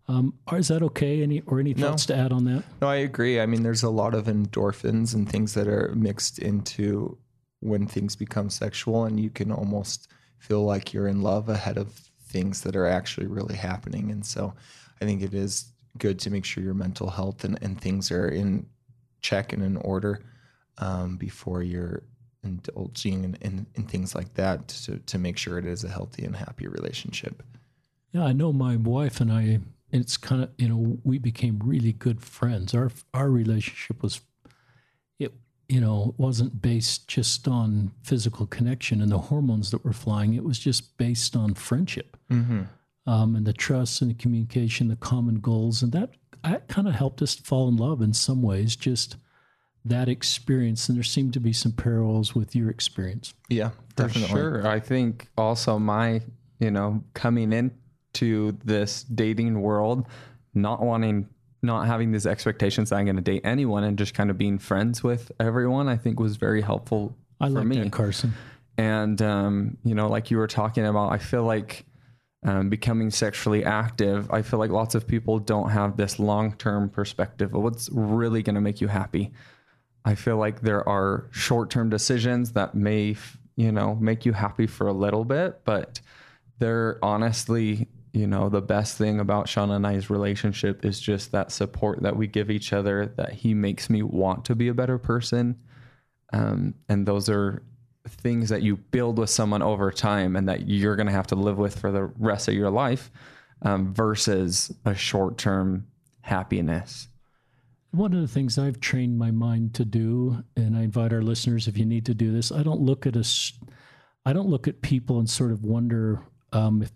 Um, is that okay? Any or any thoughts no. to add on that? No, I agree. I mean, there's a lot of endorphins and things that are mixed into when things become sexual, and you can almost feel like you're in love ahead of things that are actually really happening. And so, I think it is good to make sure your mental health and, and things are in check and in order um, before you're indulging in, in, in things like that to, to make sure it is a healthy and happy relationship. Yeah, I know my wife and I it's kind of you know we became really good friends. Our our relationship was it you know wasn't based just on physical connection and the hormones that were flying. It was just based on friendship mm-hmm. um, and the trust and the communication, the common goals, and that that kind of helped us fall in love in some ways. Just that experience, and there seemed to be some parallels with your experience. Yeah, definitely. For sure. I think also my you know coming into this dating world, not wanting, not having these expectations that I'm going to date anyone and just kind of being friends with everyone, I think was very helpful I for like me. That, Carson. And, um, you know, like you were talking about, I feel like um, becoming sexually active, I feel like lots of people don't have this long term perspective of what's really going to make you happy. I feel like there are short term decisions that may, you know, make you happy for a little bit, but they're honestly you know, the best thing about Sean and I's relationship is just that support that we give each other, that he makes me want to be a better person. Um, and those are things that you build with someone over time and that you're going to have to live with for the rest of your life um, versus a short term happiness. One of the things I've trained my mind to do, and I invite our listeners if you need to do this, I don't look at us, I don't look at people and sort of wonder um, if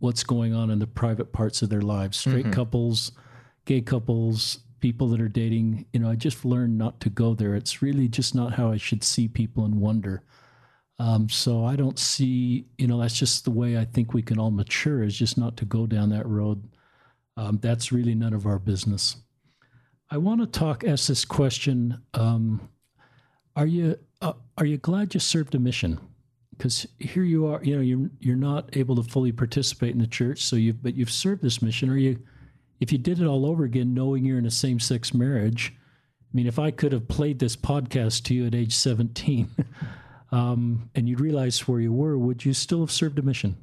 what's going on in the private parts of their lives. Straight mm-hmm. couples, gay couples, people that are dating. You know, I just learned not to go there. It's really just not how I should see people and wonder. Um, so I don't see, you know, that's just the way I think we can all mature is just not to go down that road. Um, that's really none of our business. I want to talk, ask this question. Um, are you uh, are you glad you served a mission? because here you are, you know, you're you're not able to fully participate in the church, so you but you've served this mission. Are you, if you did it all over again, knowing you're in a same sex marriage, I mean, if I could have played this podcast to you at age 17, um, and you would realize where you were, would you still have served a mission?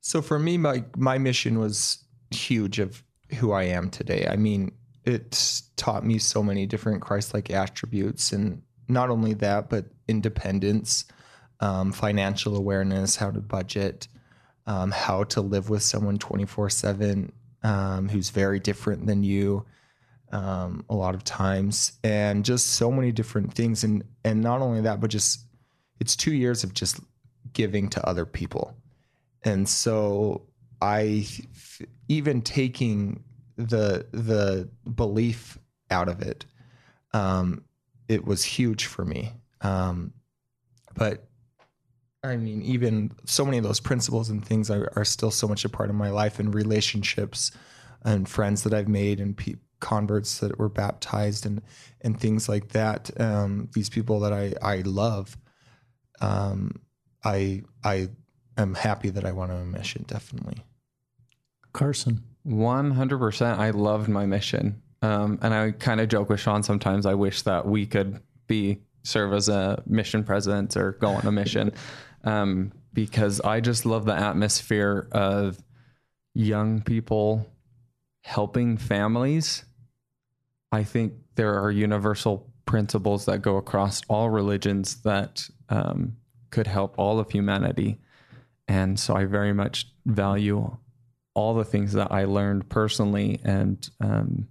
So for me, my my mission was huge of who I am today. I mean, it's taught me so many different Christ-like attributes, and not only that, but independence, um, financial awareness, how to budget, um, how to live with someone twenty four seven um, who's very different than you. Um, a lot of times, and just so many different things, and and not only that, but just it's two years of just giving to other people and so I even taking the the belief out of it, um, it was huge for me. Um, but I mean, even so many of those principles and things are, are, still so much a part of my life and relationships and friends that I've made and pe- converts that were baptized and and things like that. Um, these people that I I love, um, I I am happy that I went on a mission. Definitely. Carson. 100%. I loved my mission. Um, and I kind of joke with Sean sometimes. I wish that we could be serve as a mission president or go on a mission um, because I just love the atmosphere of young people helping families. I think there are universal principles that go across all religions that um, could help all of humanity. And so I very much value all the things that I learned personally and um,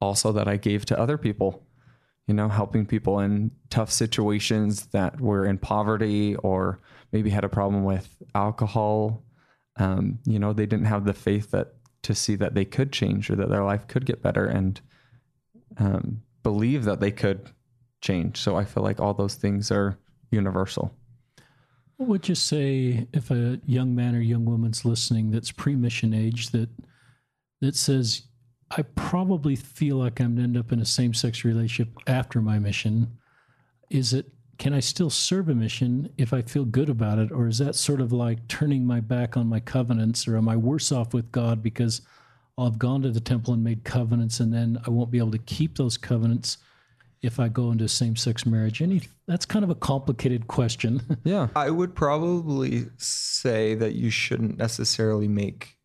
also that I gave to other people. You know, helping people in tough situations that were in poverty or maybe had a problem with alcohol. Um, you know, they didn't have the faith that to see that they could change or that their life could get better and um, believe that they could change. So I feel like all those things are universal. What would you say if a young man or young woman's listening that's pre-mission age that that says, "I probably feel like I'm going to end up in a same-sex relationship after my mission"? Is it can I still serve a mission if I feel good about it, or is that sort of like turning my back on my covenants, or am I worse off with God because I've gone to the temple and made covenants, and then I won't be able to keep those covenants? if I go into same sex marriage? Any that's kind of a complicated question. Yeah. I would probably say that you shouldn't necessarily make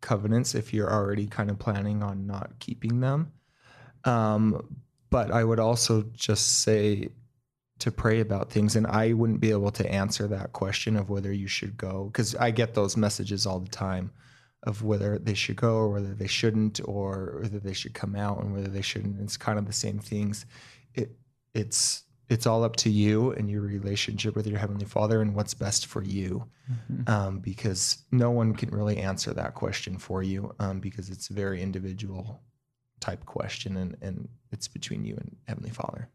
covenants if you're already kind of planning on not keeping them. Um, but I would also just say to pray about things and I wouldn't be able to answer that question of whether you should go because I get those messages all the time of whether they should go or whether they shouldn't or whether they should come out and whether they shouldn't. It's kind of the same things. It it's it's all up to you and your relationship with your heavenly father and what's best for you. Mm-hmm. um, because no one can really answer that question for you um, because it's a very individual type question and, and it's between you and heavenly father.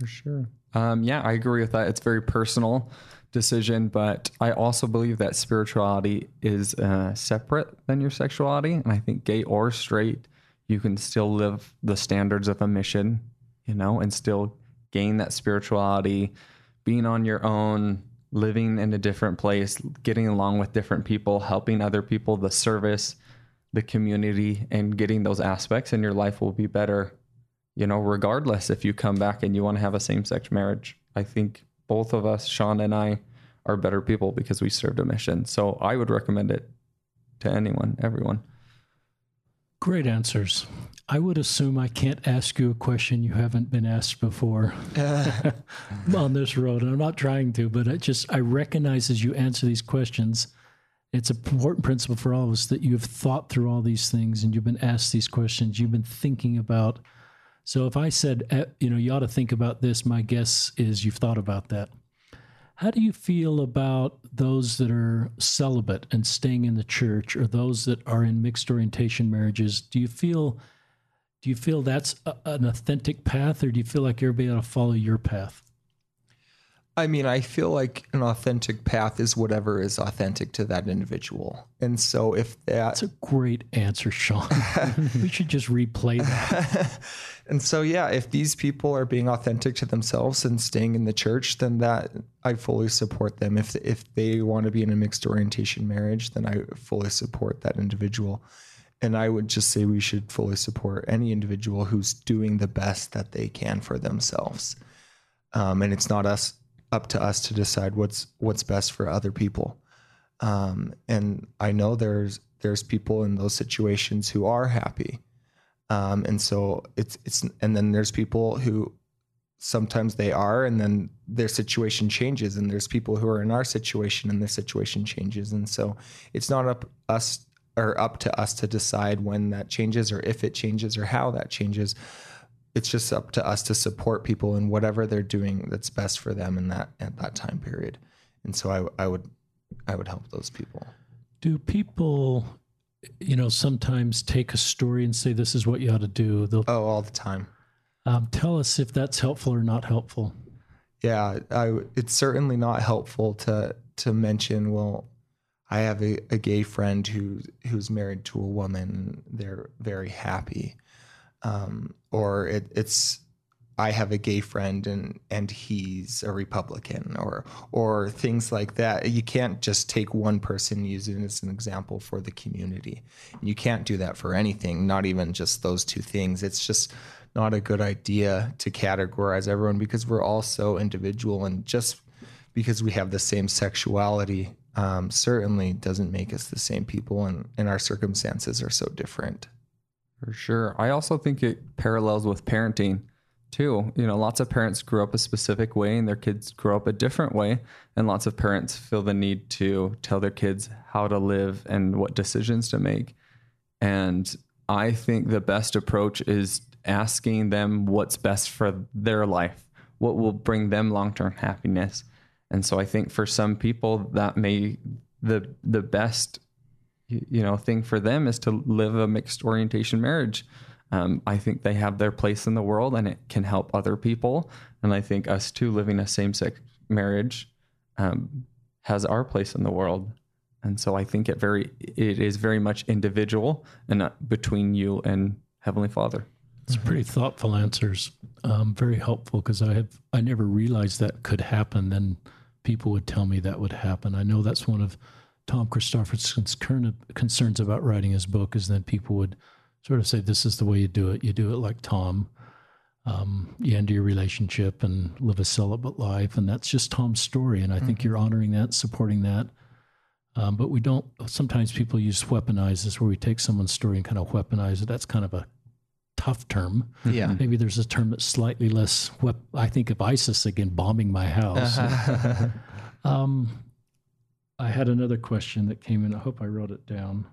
For sure. Um, yeah i agree with that. It's very personal decision but i also believe that spirituality is uh, separate than your sexuality and i think gay or straight you can still live the standards of a mission you know, and still gain that spirituality, being on your own, living in a different place, getting along with different people, helping other people, the service, the community, and getting those aspects, and your life will be better, you know, regardless if you come back and you want to have a same sex marriage. I think both of us, Sean and I, are better people because we served a mission. So I would recommend it to anyone, everyone. Great answers. I would assume I can't ask you a question you haven't been asked before uh. on this road. And I'm not trying to, but I just I recognize as you answer these questions, it's an important principle for all of us that you have thought through all these things and you've been asked these questions. You've been thinking about. So if I said, eh, you know, you ought to think about this, my guess is you've thought about that. How do you feel about those that are celibate and staying in the church or those that are in mixed orientation marriages? Do you feel do you feel that's a, an authentic path or do you feel like everybody ought to follow your path? I mean, I feel like an authentic path is whatever is authentic to that individual. And so if that That's a great answer, Sean. we should just replay that. and so yeah, if these people are being authentic to themselves and staying in the church, then that I fully support them. If if they want to be in a mixed orientation marriage, then I fully support that individual. And I would just say we should fully support any individual who's doing the best that they can for themselves. Um, and it's not us up to us to decide what's what's best for other people. Um, and I know there's there's people in those situations who are happy. Um, and so it's it's and then there's people who sometimes they are and then their situation changes and there's people who are in our situation and their situation changes. And so it's not up us or up to us to decide when that changes or if it changes or how that changes. It's just up to us to support people in whatever they're doing that's best for them in that at that time period. And so i, I would i would help those people. Do people, you know, sometimes take a story and say, this is what you ought to do? They'll oh all the time um, tell us if that's helpful or not helpful. yeah I, it's certainly not helpful to to mention well i have a, a gay friend who who's married to a woman they're very happy um, or it, it's i have a gay friend and and he's a republican or or things like that. You can't just take one person it as an example for the community. You can't do that for anything not even just those two things. It's just not a good idea to categorize everyone because we're all so individual and just because we have the same sexuality um, certainly doesn't make us the same people and, and our circumstances are so different. For sure. I also think it parallels with parenting too. You know, lots of parents grew up a specific way and their kids grow up a different way. And lots of parents feel the need to tell their kids how to live and what decisions to make. And I think the best approach is asking them what's best for their life, what will bring them long term happiness. And so I think for some people that may the the best you know thing for them is to live a mixed orientation marriage. Um, I think they have their place in the world and it can help other people. And I think us two living a same sex marriage um, has our place in the world. And so I think it very it is very much individual and not between you and Heavenly Father. It's pretty thoughtful answers. Um, very helpful because I have I never realized that could happen. Then people would tell me that would happen. I know that's one of Tom Christofferson's current concerns about writing his book is then people would sort of say, "This is the way you do it. You do it like Tom. Um, you end your relationship and live a celibate life, and that's just Tom's story. And I think you're honoring that, supporting that. Um, but we don't. Sometimes people use weaponize this, where we take someone's story and kind of weaponize it. That's kind of a tough term. yeah Maybe there's a term that's slightly less. Wep- I think of ISIS again bombing my house. um, I had another question that came in. I hope I wrote it down.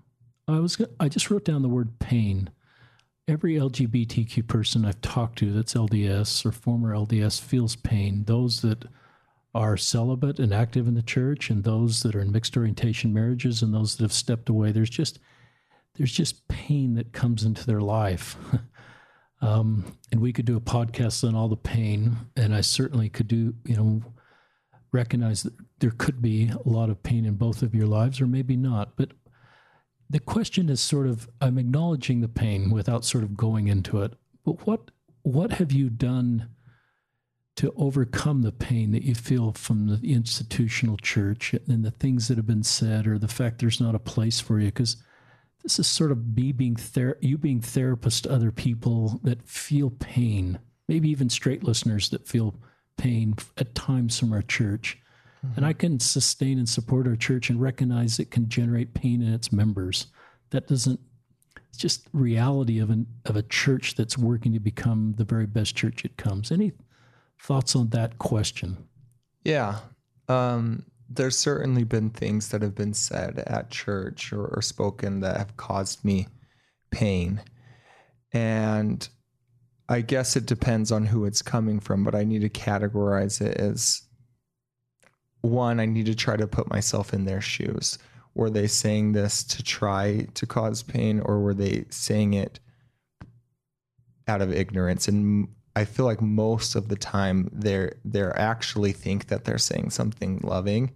I was I just wrote down the word pain. Every LGBTQ person I've talked to that's LDS or former LDS feels pain. Those that are celibate and active in the church, and those that are in mixed orientation marriages, and those that have stepped away. There's just there's just pain that comes into their life. um, and we could do a podcast on all the pain, and I certainly could do, you know, recognize that there could be a lot of pain in both of your lives, or maybe not. But the question is sort of I'm acknowledging the pain without sort of going into it. But what what have you done to overcome the pain that you feel from the institutional church and the things that have been said, or the fact there's not a place for you? Because this is sort of me being ther- you being therapist to other people that feel pain, maybe even straight listeners that feel pain at times from our church. And I can sustain and support our church and recognize it can generate pain in its members. That doesn't it's just reality of an of a church that's working to become the very best church it comes. Any thoughts on that question? Yeah. Um, there's certainly been things that have been said at church or, or spoken that have caused me pain. And I guess it depends on who it's coming from, but I need to categorize it as one, I need to try to put myself in their shoes. Were they saying this to try to cause pain, or were they saying it out of ignorance? And I feel like most of the time they're they're actually think that they're saying something loving,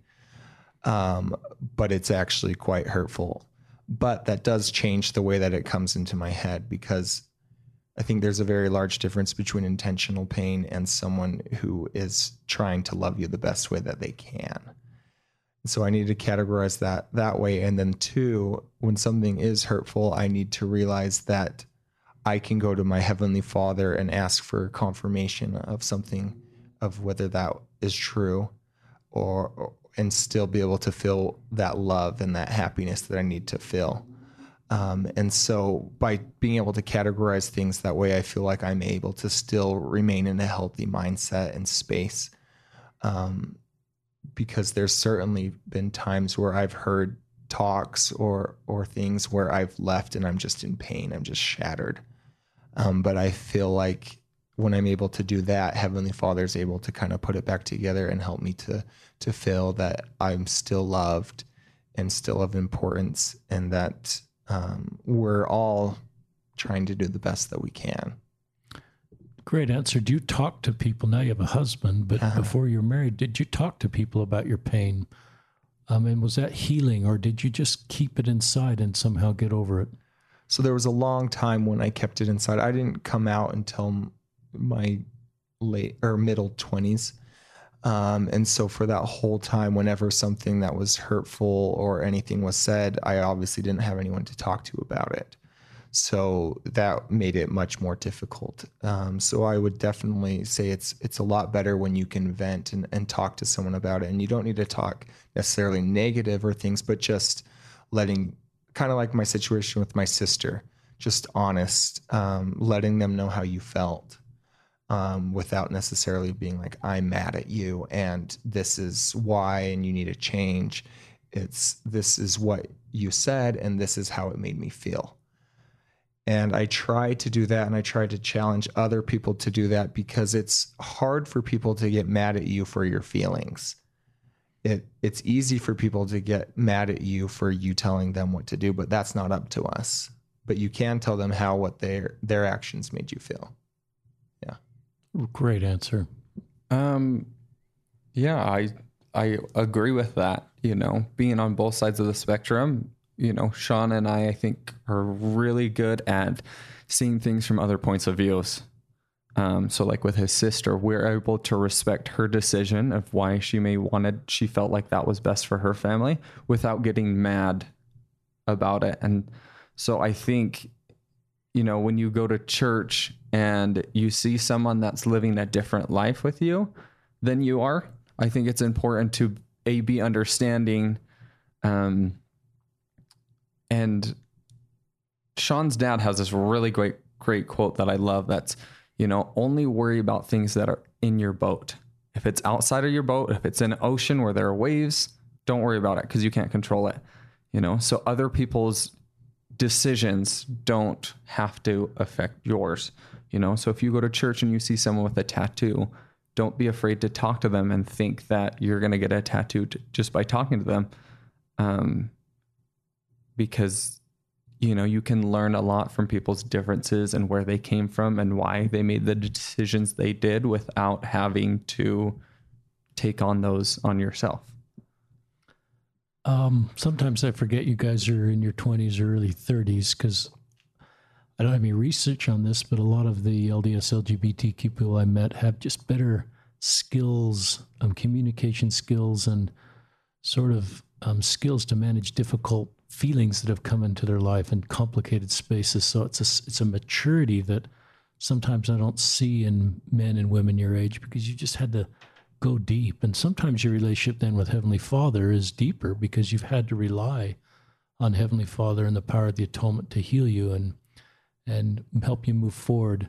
um, but it's actually quite hurtful. But that does change the way that it comes into my head because I think there's a very large difference between intentional pain and someone who is trying to love you the best way that they can. So I need to categorize that that way. And then two, when something is hurtful, I need to realize that I can go to my heavenly Father and ask for confirmation of something, of whether that is true, or and still be able to feel that love and that happiness that I need to feel. Um, and so by being able to categorize things that way, I feel like I'm able to still remain in a healthy mindset and space. Um, because there's certainly been times where I've heard talks or or things where I've left and I'm just in pain. I'm just shattered. Um, but I feel like when I'm able to do that, Heavenly Father is able to kind of put it back together and help me to to feel that I'm still loved and still of importance, and that um, we're all trying to do the best that we can. Great answer. Do you talk to people now? You have a husband, but uh-huh. before you're married, did you talk to people about your pain? Um, and was that healing, or did you just keep it inside and somehow get over it? So there was a long time when I kept it inside. I didn't come out until my late or middle 20s. Um, and so for that whole time, whenever something that was hurtful or anything was said, I obviously didn't have anyone to talk to about it. So that made it much more difficult. Um, so I would definitely say it's it's a lot better when you can vent and, and talk to someone about it. And you don't need to talk necessarily negative or things, but just letting kind of like my situation with my sister, just honest, um, letting them know how you felt um, without necessarily being like, I'm mad at you and this is why and you need to change. It's this is what you said and this is how it made me feel. And I try to do that and I try to challenge other people to do that because it's hard for people to get mad at you for your feelings. It it's easy for people to get mad at you for you telling them what to do, but that's not up to us. But you can tell them how what their their actions made you feel. Great answer. Um, yeah, I I agree with that. You know, being on both sides of the spectrum, you know, Sean and I, I think, are really good at seeing things from other points of views. Um, so, like with his sister, we're able to respect her decision of why she may wanted, she felt like that was best for her family, without getting mad about it. And so, I think you know, when you go to church and you see someone that's living a different life with you than you are, I think it's important to a be understanding. Um, and Sean's dad has this really great, great quote that I love. That's, you know, only worry about things that are in your boat. If it's outside of your boat, if it's an ocean where there are waves, don't worry about it because you can't control it. You know, so other people's decisions don't have to affect yours. You know, so if you go to church and you see someone with a tattoo, don't be afraid to talk to them and think that you're going to get a tattoo t- just by talking to them. Um, because, you know, you can learn a lot from people's differences and where they came from and why they made the decisions they did without having to take on those on yourself. Um, sometimes I forget you guys are in your 20s or early 30s because I don't have any research on this, but a lot of the LDS LGBTQ people I met have just better skills, um, communication skills, and sort of um, skills to manage difficult feelings that have come into their life in complicated spaces. So it's a it's a maturity that sometimes I don't see in men and women your age because you just had to go deep. And sometimes your relationship then with Heavenly Father is deeper because you've had to rely on Heavenly Father and the power of the atonement to heal you and and help you move forward.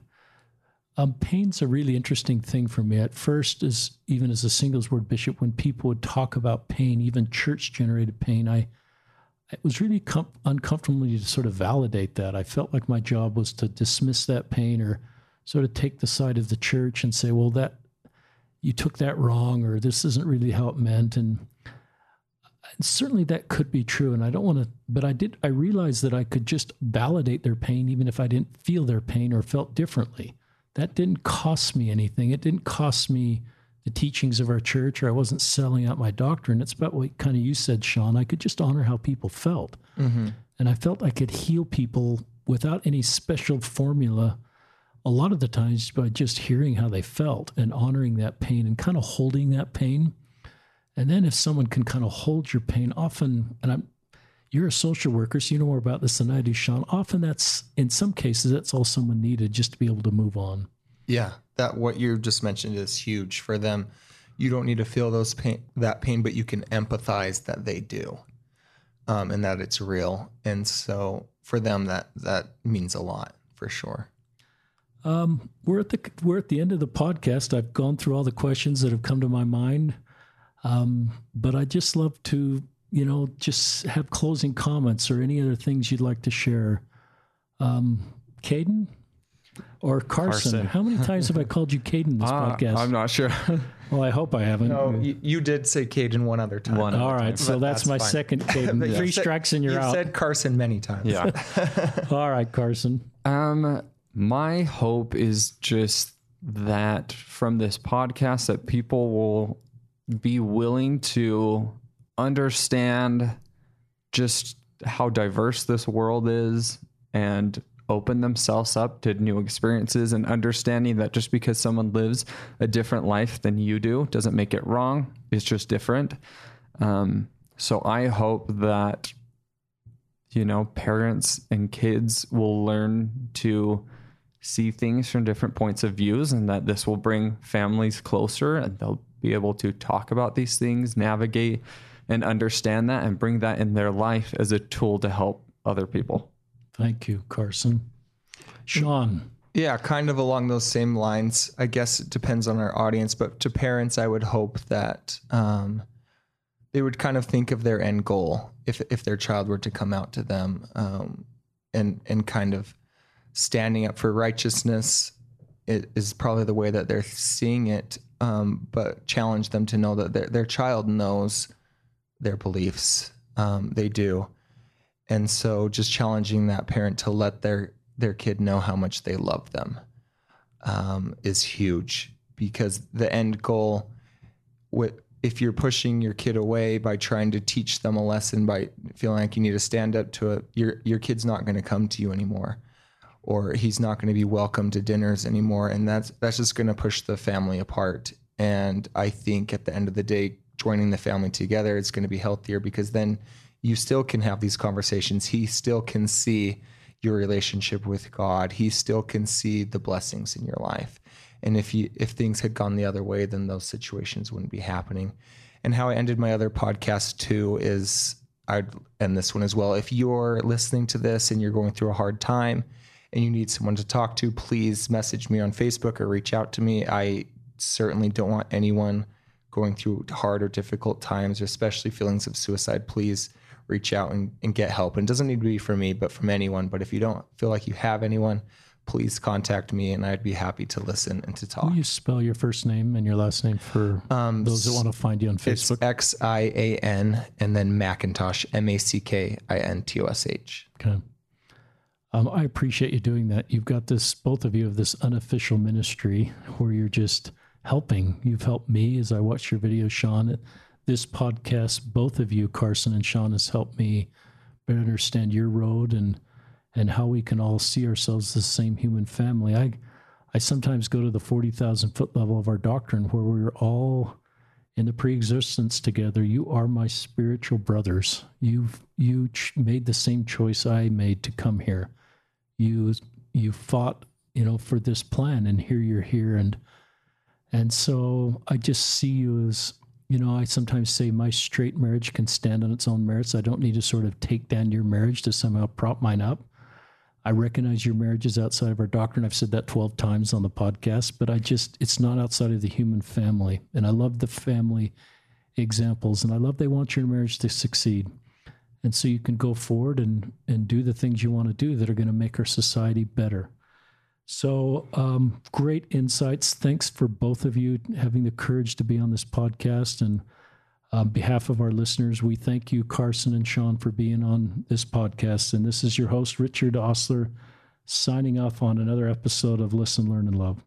Um, pain's a really interesting thing for me. At first, as even as a singles ward bishop, when people would talk about pain, even church generated pain, I it was really com- uncomfortable to sort of validate that. I felt like my job was to dismiss that pain or sort of take the side of the church and say, well, that you took that wrong or this isn't really how it meant. And certainly that could be true. And i don't want to but i did i realized that i could just validate their pain even if i didn't feel their pain or felt differently. That didn't cost me anything. It didn't cost me the teachings of our church or i wasn't selling out my doctrine. It's about what kind of you said sean. I could just honor how people felt. Mm-hmm. and i felt i could heal people without any special formula a lot of the times by just hearing how they felt and honoring that pain and kind of holding that pain. And then if someone can kind of hold your pain, often, and I'm, you're a social worker, so you know more about this than I do, Sean. Often that's, in some cases, that's all someone needed just to be able to move on. Yeah, that what you just mentioned is huge for them you don't need to feel those pain that pain, but you can empathize that they do, um, and that it's real. And so for them, that that means a lot for sure. Um, we're at the we're at the end of the podcast. I've gone through all the questions that have come to my mind, um, but I just love to you know just have closing comments or any other things you'd like to share. Um, Caden or Carson. Carson. How many times have I called you Caden this Ah, podcast? I'm not sure. well, I hope I haven't. No, you, you did say Cajun one other time. One All right, so that's, that's my fine. second Caden. Three said- strikes and you're You've out. said Carson many times. yeah. All right, Carson. Um, my hope is just that from this podcast that people will be willing to understand just how diverse this world is and open themselves up to new experiences and understanding that just because someone lives a different life than you do doesn't make it wrong. It's just different. Um, so I hope that you know, parents and kids will learn to see things from different points of views and that this will bring families closer and they'll be able to talk about these things, navigate and understand that and bring that in their life as a tool to help other people. Thank you, Carson. Sean. Yeah, kind of along those same lines. I guess it depends on our audience, but to parents, I would hope that um, they would kind of think of their end goal if if their child were to come out to them, um, and and kind of standing up for righteousness it is probably the way that they're seeing it. Um, but challenge them to know that their their child knows their beliefs. Um, they do, and so just challenging that parent to let their their kid know how much they love them um, is huge because the end goal if you're pushing your kid away by trying to teach them a lesson by feeling like you need to stand up to it your your kid's not going to come to you anymore or he's not going to be welcome to dinners anymore and that's that's just going to push the family apart. And i think at the end of the day joining the family together is going to be healthier because then you still can have these conversations. He still can see your relationship with god. He still can see the blessings in your life. And if you if things had gone the other way then those situations wouldn't be happening. And how i ended my other podcast too is i'd end this one as well if you're listening to this and you're going through a hard time and you need someone to talk to please message me on facebook or reach out to me i certainly don't want anyone going through hard or difficult times or especially feelings of suicide please reach out and, and get help and it doesn't need to be from me but from anyone but if you don't feel like you have anyone please contact me and i'd be happy to listen and to talk Will you spell your first name and your last name for um, those that want to find you on it's Facebook? X I A N and then Mackintosh M A C K I N T O S H. Okay. Um, I appreciate you doing that. You've got this, both of you have this unofficial ministry where you're just helping. You've helped me as I watch your videos, Sean. This podcast, both of you, Carson and Sean, has helped me better understand your road and and how we can all see ourselves the same human family. I I sometimes go to the forty thousand foot level of our doctrine where we're all in the pre-existence together you are my spiritual brothers you've you ch- made the same choice i made to come here you you fought you know for this plan and here you're here and and so i just see you as you know i sometimes say my straight marriage can stand on its own merits i don't need to sort of take down your marriage to somehow prop mine up I recognize your marriage is outside of our doctrine. I've said that 12 times on the podcast, but I just, it's not outside of the human family. And I love the family examples and I love they want your marriage to succeed. And so you can go forward and, and do the things you want to do that are going to make our society better. So, um, great insights. Thanks for both of you having the courage to be on this podcast. And on behalf of our listeners, we thank you, Carson and Sean, for being on this podcast. And this is your host, Richard Ostler, signing off on another episode of Listen, Learn, and Love.